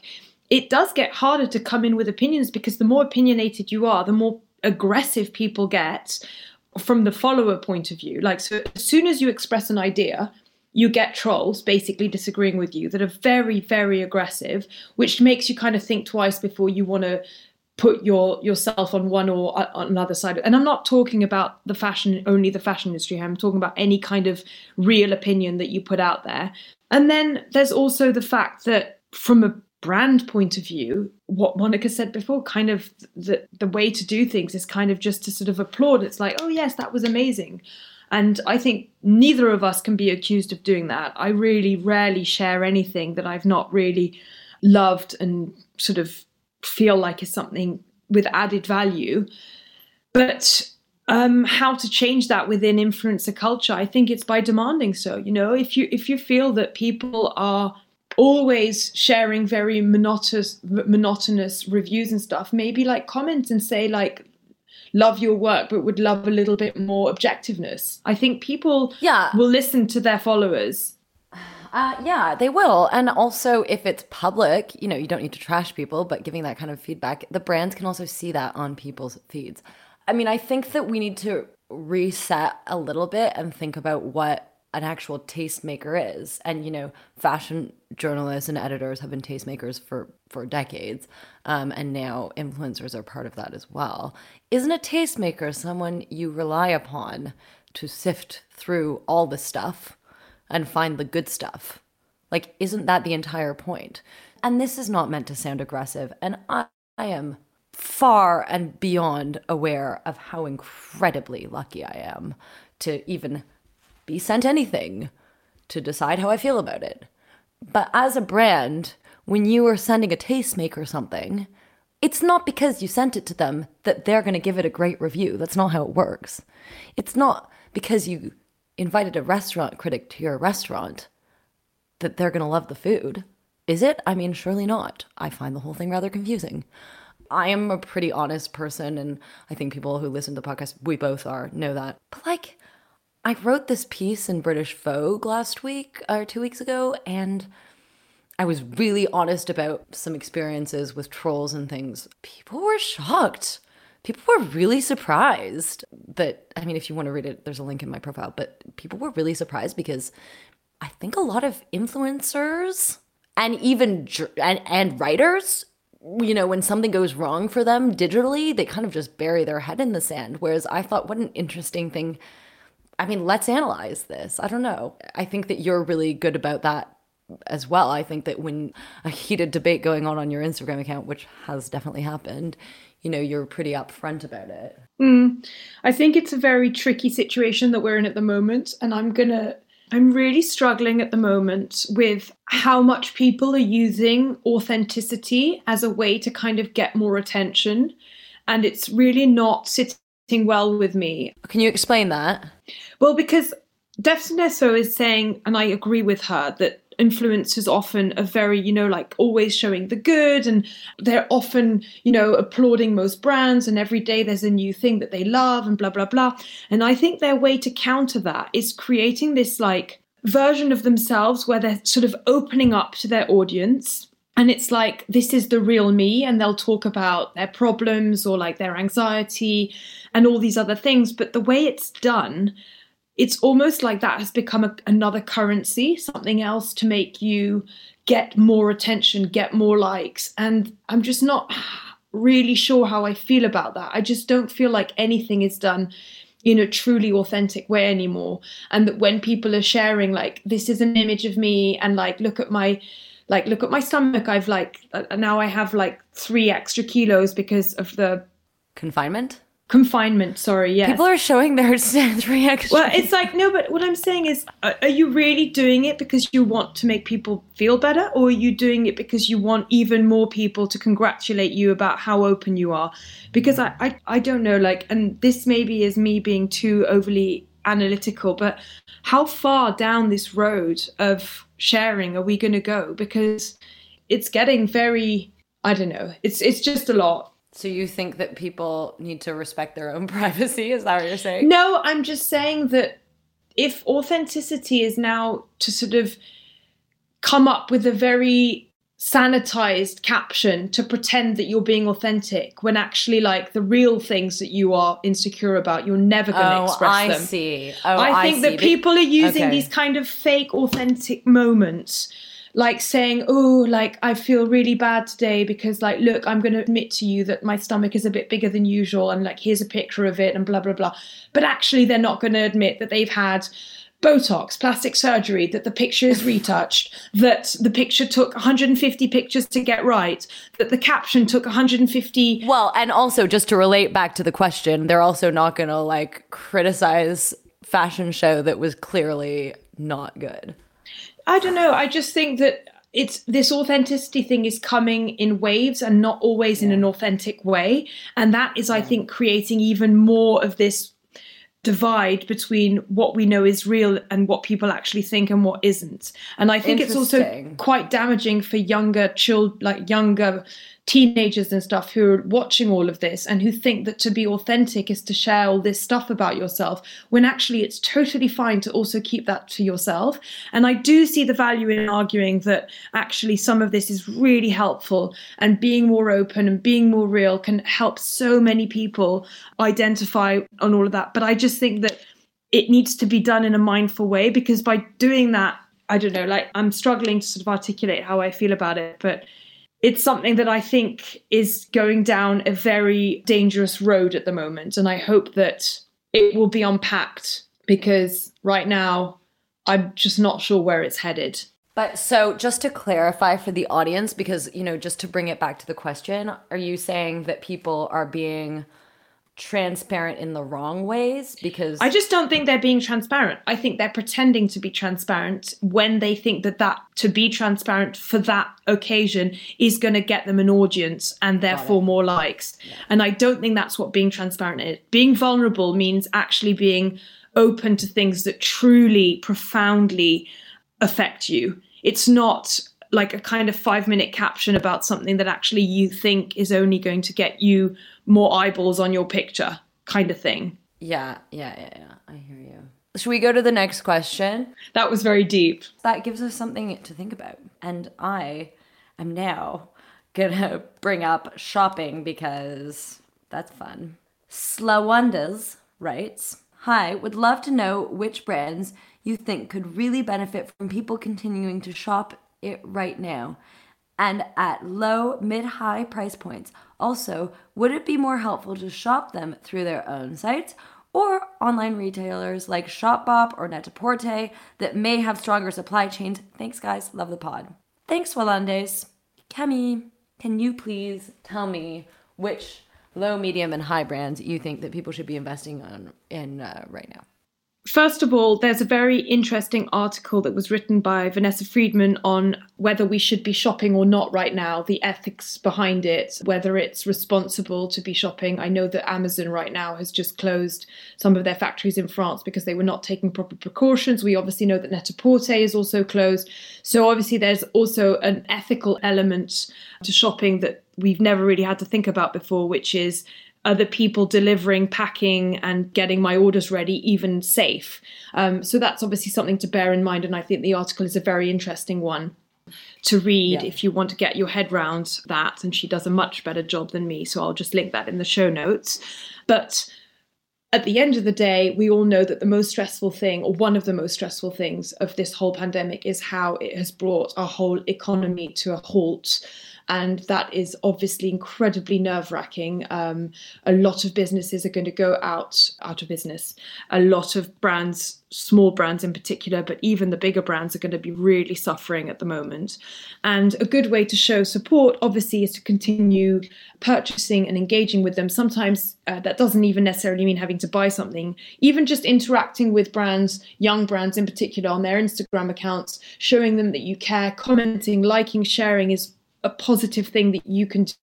it does get harder to come in with opinions because the more opinionated you are, the more aggressive people get from the follower point of view. Like, so as soon as you express an idea, you get trolls basically disagreeing with you that are very, very aggressive, which makes you kind of think twice before you want to put your yourself on one or uh, on another side. And I'm not talking about the fashion only the fashion industry. I'm talking about any kind of real opinion that you put out there. And then there's also the fact that from a brand point of view, what Monica said before, kind of the the way to do things is kind of just to sort of applaud. It's like, oh yes, that was amazing. And I think neither of us can be accused of doing that. I really rarely share anything that I've not really loved and sort of feel like is something with added value. But um, how to change that within influencer culture? I think it's by demanding so. You know, if you if you feel that people are always sharing very monotonous monotonous reviews and stuff, maybe like comment and say like love your work but would love a little bit more objectiveness. I think people yeah. will listen to their followers. Uh, yeah, they will. And also, if it's public, you know, you don't need to trash people, but giving that kind of feedback, the brands can also see that on people's feeds. I mean, I think that we need to reset a little bit and think about what an actual tastemaker is. And, you know, fashion journalists and editors have been tastemakers for, for decades. Um, and now influencers are part of that as well. Isn't a tastemaker someone you rely upon to sift through all the stuff and find the good stuff? Like, isn't that the entire point? And this is not meant to sound aggressive. And I, I am far and beyond aware of how incredibly lucky I am to even be sent anything to decide how I feel about it. But as a brand, when you are sending a tastemaker something, it's not because you sent it to them that they're going to give it a great review. That's not how it works. It's not because you invited a restaurant critic to your restaurant that they're going to love the food. Is it? I mean, surely not. I find the whole thing rather confusing. I am a pretty honest person, and I think people who listen to the podcast, we both are, know that. But like, I wrote this piece in British Vogue last week or two weeks ago, and I was really honest about some experiences with trolls and things. People were shocked. People were really surprised that, I mean, if you want to read it, there's a link in my profile, but people were really surprised because I think a lot of influencers and even and, and writers you know, when something goes wrong for them digitally, they kind of just bury their head in the sand. Whereas I thought, what an interesting thing I mean, let's analyze this. I don't know. I think that you're really good about that as well. I think that when a heated debate going on on your Instagram account, which has definitely happened, you know, you're pretty upfront about it. Mm. I think it's a very tricky situation that we're in at the moment. And I'm going to, I'm really struggling at the moment with how much people are using authenticity as a way to kind of get more attention. And it's really not sitting well with me. Can you explain that? Well, because Daphne Nesso is saying, and I agree with her, that influencers often are very, you know, like always showing the good and they're often, you know, applauding most brands and every day there's a new thing that they love and blah, blah, blah. And I think their way to counter that is creating this like version of themselves where they're sort of opening up to their audience and it's like this is the real me and they'll talk about their problems or like their anxiety and all these other things. But the way it's done it's almost like that has become a, another currency something else to make you get more attention get more likes. And i'm just not really sure how i feel about that. I just don't feel like anything is done in a truly authentic way anymore. And that when people are sharing like this is an image of me and like look at my like look at my stomach. I've like uh, now i have like three extra kilos because of the confinement? Confinement sorry yeah people are showing their three extra well it's like no but what i'm saying is are you really doing it because you want to make people feel better or are you doing it because you want even more people to congratulate you about how open you are? Because i i, I don't know like and this maybe is me being too overly analytical but how far down this road of sharing are we going to go? Because it's getting very, I don't know, it's it's just a lot. So you think that people need to respect their own privacy? Is that what you're saying? No, I'm just saying that if authenticity is now to sort of come up with a very sanitized caption to pretend that you're being authentic when actually like the real things that you are insecure about you're never going to Oh, express I them see. Oh, I see. I think see. that people are using Okay. these kind of fake authentic moments like saying oh like i feel really bad today because like look i'm going to admit to you that my stomach is a bit bigger than usual and like here's a picture of it and blah blah blah but actually they're not going to admit that they've had Botox, plastic surgery, that the picture is retouched, that the picture took 150 pictures to get right, that the caption took 150 Well, and also just to relate back to the question, they're also not going to like criticize fashion show that was clearly not good. I don't know. I just think that it's this authenticity thing is coming in waves and not always in an authentic way. And that is, I think, creating even more of this divide between what we know is real and what people actually think and what isn't. And I think it's also quite damaging for younger children, like younger teenagers and stuff who are watching all of this and who think that to be authentic is to share all this stuff about yourself when actually it's totally fine to also keep that to yourself. And i do see the value in arguing that actually some of this is really helpful and being more open and being more real can help so many people identify on all of that. But i just think that it needs to be done in a mindful way because by doing that i don't know like i'm struggling to sort of articulate how i feel about it but it's something that I think is going down a very dangerous road at the moment. And I hope that it will be unpacked because right now I'm just not sure where it's headed. But so just to clarify for the audience, because, you know, just to bring it back to the question, are you saying that people are being transparent in the wrong ways? Because I just don't think they're being transparent. I think they're pretending to be transparent when they think that that to be transparent for that occasion is going to get them an audience and therefore more likes. And I don't think that's what being transparent is. Being vulnerable means actually being open to things that truly profoundly affect you. It's not like a kind of five minute caption about something that actually you think is only going to get you more eyeballs on your picture, kind of thing. yeah, yeah, yeah, yeah. I hear you. Should we go to the next question? That was very deep. That gives us something to think about. And I am now gonna bring up shopping because that's fun. Slawanders writes Hi, would love to know which brands you think could really benefit from people continuing to shop it right now and at low, mid, high price points. Also, would it be more helpful to shop them through their own sites or online retailers like Shopbop or Net-a-Porter that may have stronger supply chains? Thanks, guys. Love the pod. Thanks, Walandes. Kemi, can you please tell me which low, medium, and high brands you think that people should be investing on in uh, right now? First of all, there's a very interesting article that was written by Vanessa Friedman on whether we should be shopping or not right now, the ethics behind it, whether it's responsible to be shopping. I know that Amazon right now has just closed some of their factories in France because they were not taking proper precautions. We obviously know that Net-a-Porter is also closed. So obviously there's also an ethical element to shopping that we've never really had to think about before, which is other people delivering, packing, and getting my orders ready even safe. Um, so that's obviously something to bear in mind. And I think the article is a very interesting one to read Yeah. if you want to get your head round that. And she does a much better job than me. So I'll just link that in the show notes. But at the end of the day, we all know that the most stressful thing, or one of the most stressful things of this whole pandemic, is how it has brought our whole economy to a halt. And that is obviously incredibly nerve wracking. Um, a lot of businesses are going to go out out of business. A lot of brands, small brands in particular, but even the bigger brands are going to be really suffering at the moment. And a good way to show support, obviously, is to continue purchasing and engaging with them. Sometimes uh, that doesn't even necessarily mean having to buy something. Even just interacting with brands, young brands in particular, on their Instagram accounts, showing them that you care, commenting, liking, sharing is a positive thing that you can do.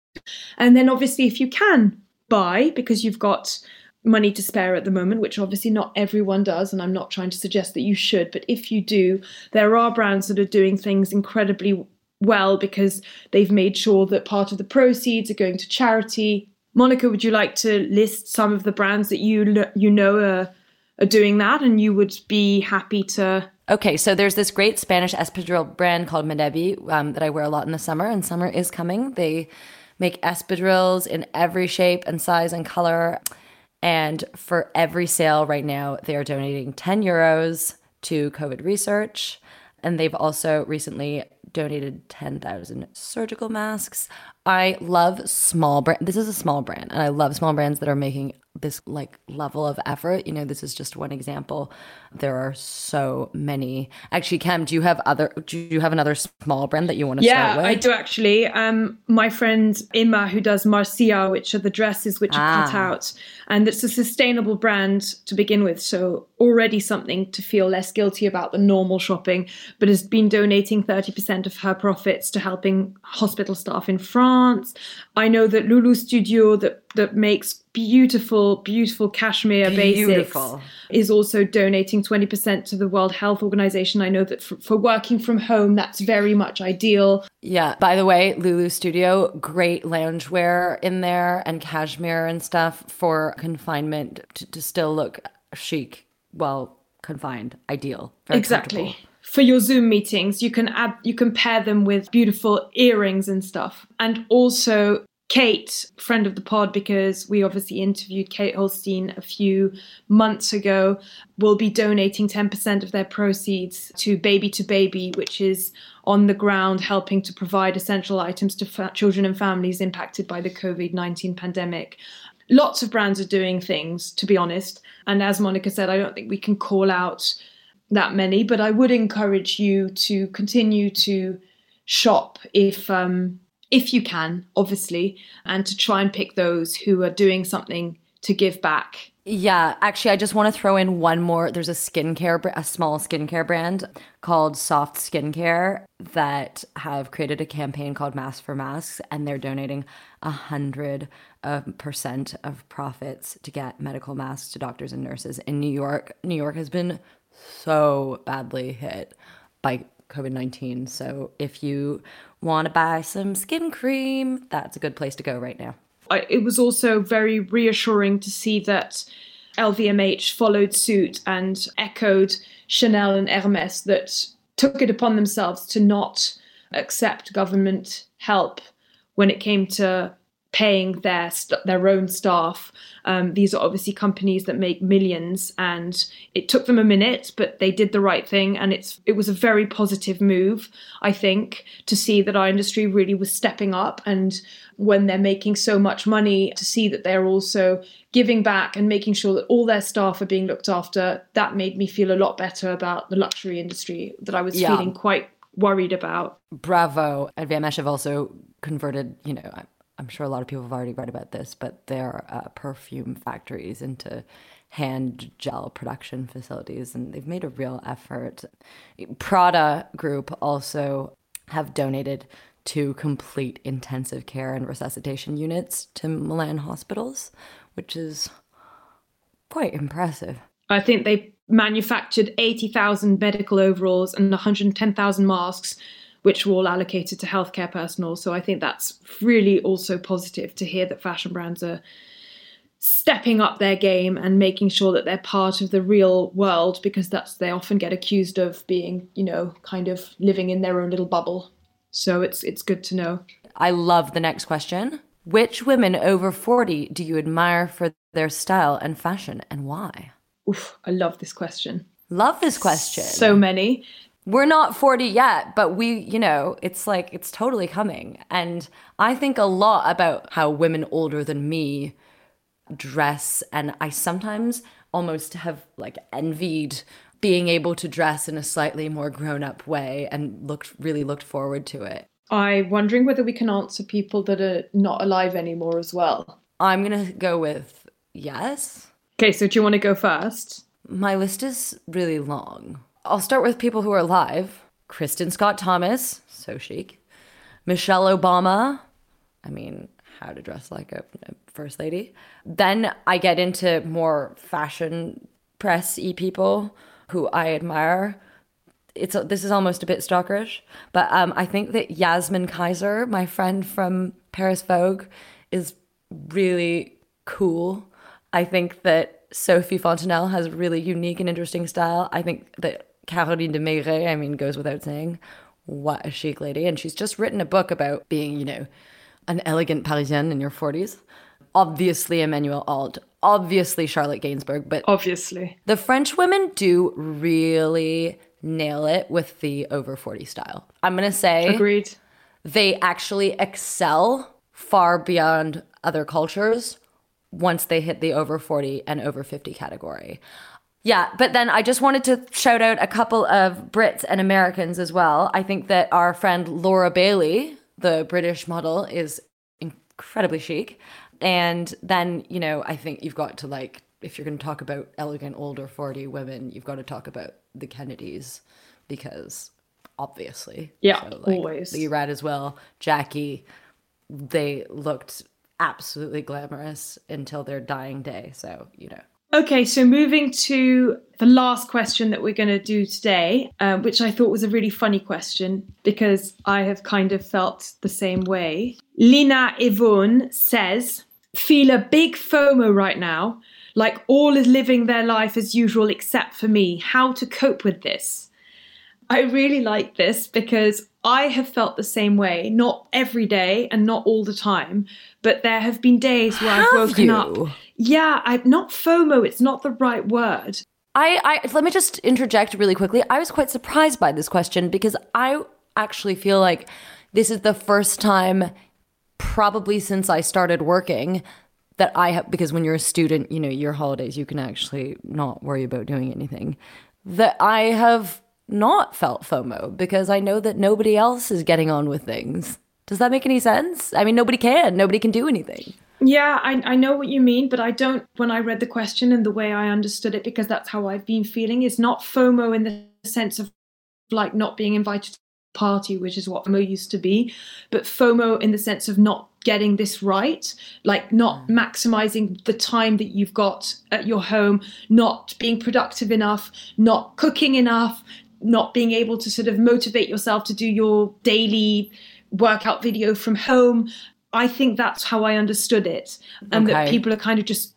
And then obviously, if you can buy because you've got money to spare at the moment, which obviously not everyone does, and I'm not trying to suggest that you should, but if you do, there are brands that are doing things incredibly well because they've made sure that part of the proceeds are going to charity. Monica, would you like to list some of the brands that you you know are, are doing that, and you would be happy to Okay, so there's this great Spanish espadrille brand called Manebí um, that I wear a lot in the summer, and summer is coming. They make espadrilles in every shape and size and color. And for every sale right now, they are donating 10 euros to COVID research. And they've also recently donated 10,000 surgical masks. I love small brand. This is a small brand, and I love small brands that are making this like level of effort. You know, this is just one example. There are so many. Actually, Cam, do you have other? Do you have another small brand that you want to yeah, start with? I do actually. Um, my friend Emma, who does Marcia, which are the dresses which are cut Ah. out, and it's a sustainable brand to begin with. So already something to feel less guilty about the normal shopping, but has been donating thirty percent of her profits to helping hospital staff in France. I know that Loulou Studio that that makes beautiful, beautiful cashmere Beautiful. basics is also donating 20% to the World Health Organization. I know that for, for working from home, that's very much ideal. Yeah. By the way, Loulou Studio, great loungewear in there and cashmere and stuff for confinement to, to still look chic while confined. Ideal. Very exactly. For your Zoom meetings, you can add, you can pair them with beautiful earrings and stuff. And also, Khaite, friend of the pod, because we obviously interviewed Kate Holstein a few months ago, will be donating 10% of their proceeds to Baby2Baby, which is on the ground helping to provide essential items to fa- children and families impacted by the COVID 19 pandemic. Lots of brands are doing things, to be honest. And as Monica said, I don't think we can call out that many, but I would encourage you to continue to shop if um, if you can, obviously, and to try and pick those who are doing something to give back. Yeah, actually, I just want to throw in one more. There's a skincare, a small skincare brand called Soft Skincare that have created a campaign called Mask for Masks, and they're donating a hundred um, percent of profits to get medical masks to doctors and nurses in New York. New York has been so badly hit by COVID 19. So if you want to buy some skin cream, that's a good place to go right now. It was also very reassuring to see that LVMH followed suit and echoed Chanel and Hermes that took it upon themselves to not accept government help when it came to paying their st- their own staff. Um, these are obviously companies that make millions, and it took them a minute, but they did the right thing, and it's it was a very positive move, I think, to see that our industry really was stepping up, and when they're making so much money, to see that they're also giving back and making sure that all their staff are being looked after. That made me feel a lot better about the luxury industry that I was Yeah. feeling quite worried about. Bravo. LVMH have also converted, you know, I'm, sure a lot of people have already read about this, but their uh, perfume factories into hand gel production facilities, and they've made a real effort. Prada Group also have donated two complete intensive care and resuscitation units to Milan hospitals, which is quite impressive. I think they manufactured 80,000 medical overalls and 110,000 masks, which were all allocated to healthcare personnel. So I think that's really also positive to hear that fashion brands are stepping up their game and making sure that they're part of the real world because that's they often get accused of being, you know, kind of living in their own little bubble. So it's it's good to know. I love the next question. Which women over 40 do you admire for their style and fashion and why? Oof, I love this question. Love this question. So many. We're not 40 yet, but we, you know, it's like it's totally coming. And I think a lot about how women older than me dress. And I sometimes almost have like envied being able to dress in a slightly more grown up way and looked really looked forward to it. I'm wondering whether we can answer people that are not alive anymore as well. I'm going to go with yes. Okay, so do you want to go first? My list is really long. I'll start with people who are alive. Kristin Scott Thomas, so chic. Michelle Obama, I mean, how to dress like a, a first lady. Then I get into more fashion press y people who I admire. It's this is almost a bit stalkerish, but um, I think that Yasmin Kaiser, my friend from Paris Vogue, is really cool. I think that Sophie Fontanel has a really unique and interesting style. I think that Caroline de Maigret, I mean, goes without saying, what a chic lady. And she's just written a book about being, you know, an elegant Parisienne in your 40s. Obviously, Emmanuelle Alt, obviously, Charlotte Gainsbourg, but obviously, the French women do really nail it with the over 40 style. I'm going to say, agreed. They actually excel far beyond other cultures once they hit the over 40 and over 50 category. Yeah, but then I just wanted to shout out a couple of Brits and Americans as well. I think that our friend Laura Bailey, the British model, is incredibly chic. And then, you know, I think you've got to like, if you're going to talk about elegant older 40 women, you've got to talk about the Kennedys because obviously. Yeah, so, like, always. Lee well, Jackie, they looked absolutely glamorous until their dying day. So, you know. Okay, so moving to the last question that we're going to do today, um, which I thought was a really funny question because I have kind of felt the same way. Lina Yvonne says, Feel a big FOMO right now, like all is living their life as usual except for me. How to cope with this? I really like this because I have felt the same way, not every day and not all the time, but there have been days where have I've woken you? up. Yeah, I've not FOMO, it's not the right word. I, I let me just interject really quickly. I was quite surprised by this question because I actually feel like this is the first time probably since I started working that I have because when you're a student, you know, your holidays you can actually not worry about doing anything. That I have not felt FOMO because I know that nobody else is getting on with things. Does that make any sense? I mean, nobody can. Nobody can do anything. Yeah, I, I know what you mean, but I don't, when I read the question and the way I understood it, because that's how I've been feeling, is not FOMO in the sense of like not being invited to the party, which is what FOMO used to be, but FOMO in the sense of not getting this right, like not mm. maximizing the time that you've got at your home, not being productive enough, not cooking enough, not being able to sort of motivate yourself to do your daily workout video from home. I think that's how I understood it. And okay. that people are kind of just,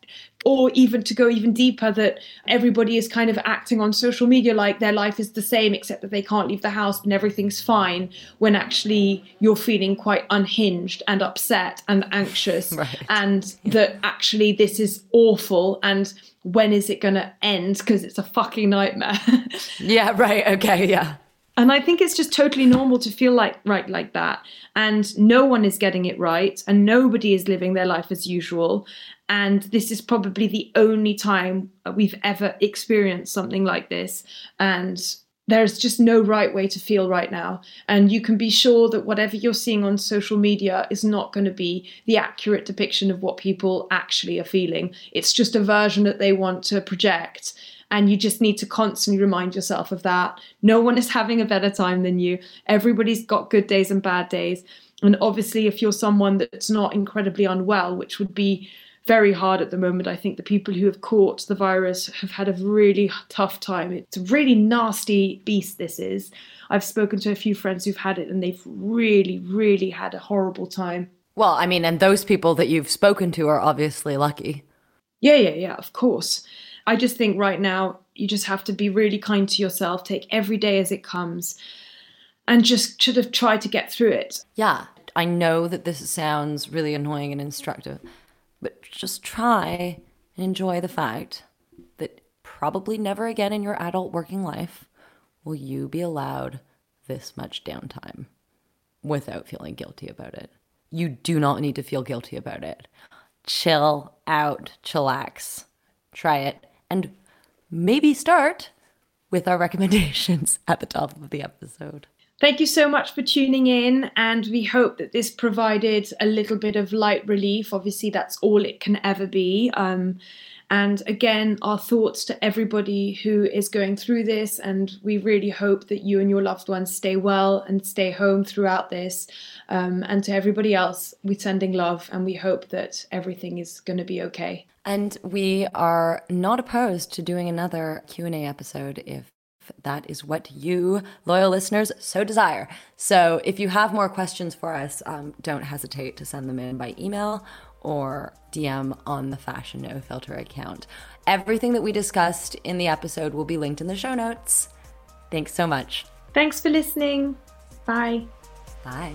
or even to go even deeper, that everybody is kind of acting on social media like their life is the same, except that they can't leave the house and everything's fine, when actually you're feeling quite unhinged and upset and anxious. right. And that actually this is awful. And when is it going to end? Because it's a fucking nightmare. yeah, right. Okay, yeah. And I think it's just totally normal to feel like right like that. And no one is getting it right, and nobody is living their life as usual. And this is probably the only time we've ever experienced something like this. And there's just no right way to feel right now. And you can be sure that whatever you're seeing on social media is not going to be the accurate depiction of what people actually are feeling. It's just a version that they want to project. And you just need to constantly remind yourself of that. No one is having a better time than you. Everybody's got good days and bad days. And obviously, if you're someone that's not incredibly unwell, which would be very hard at the moment. I think the people who have caught the virus have had a really tough time. It's a really nasty beast, this is. I've spoken to a few friends who've had it and they've really, really had a horrible time. Well, I mean, and those people that you've spoken to are obviously lucky. Yeah, yeah, yeah, of course. I just think right now you just have to be really kind to yourself, take every day as it comes, and just sort of try to get through it. Yeah, I know that this sounds really annoying and instructive, but just try and enjoy the fact that probably never again in your adult working life will you be allowed this much downtime without feeling guilty about it. You do not need to feel guilty about it. Chill out, chillax, try it, and maybe start with our recommendations at the top of the episode. Thank you so much for tuning in, and we hope that this provided a little bit of light relief. Obviously, that's all it can ever be. Um, and again, our thoughts to everybody who is going through this, and we really hope that you and your loved ones stay well and stay home throughout this. Um, and to everybody else, we're sending love, and we hope that everything is going to be okay. And we are not opposed to doing another Q&A episode if that is what you, loyal listeners, so desire. So if you have more questions for us, um, don't hesitate to send them in by email or DM on the Fashion No Filter account. Everything that we discussed in the episode will be linked in the show notes. Thanks so much. Thanks for listening. Bye. Bye.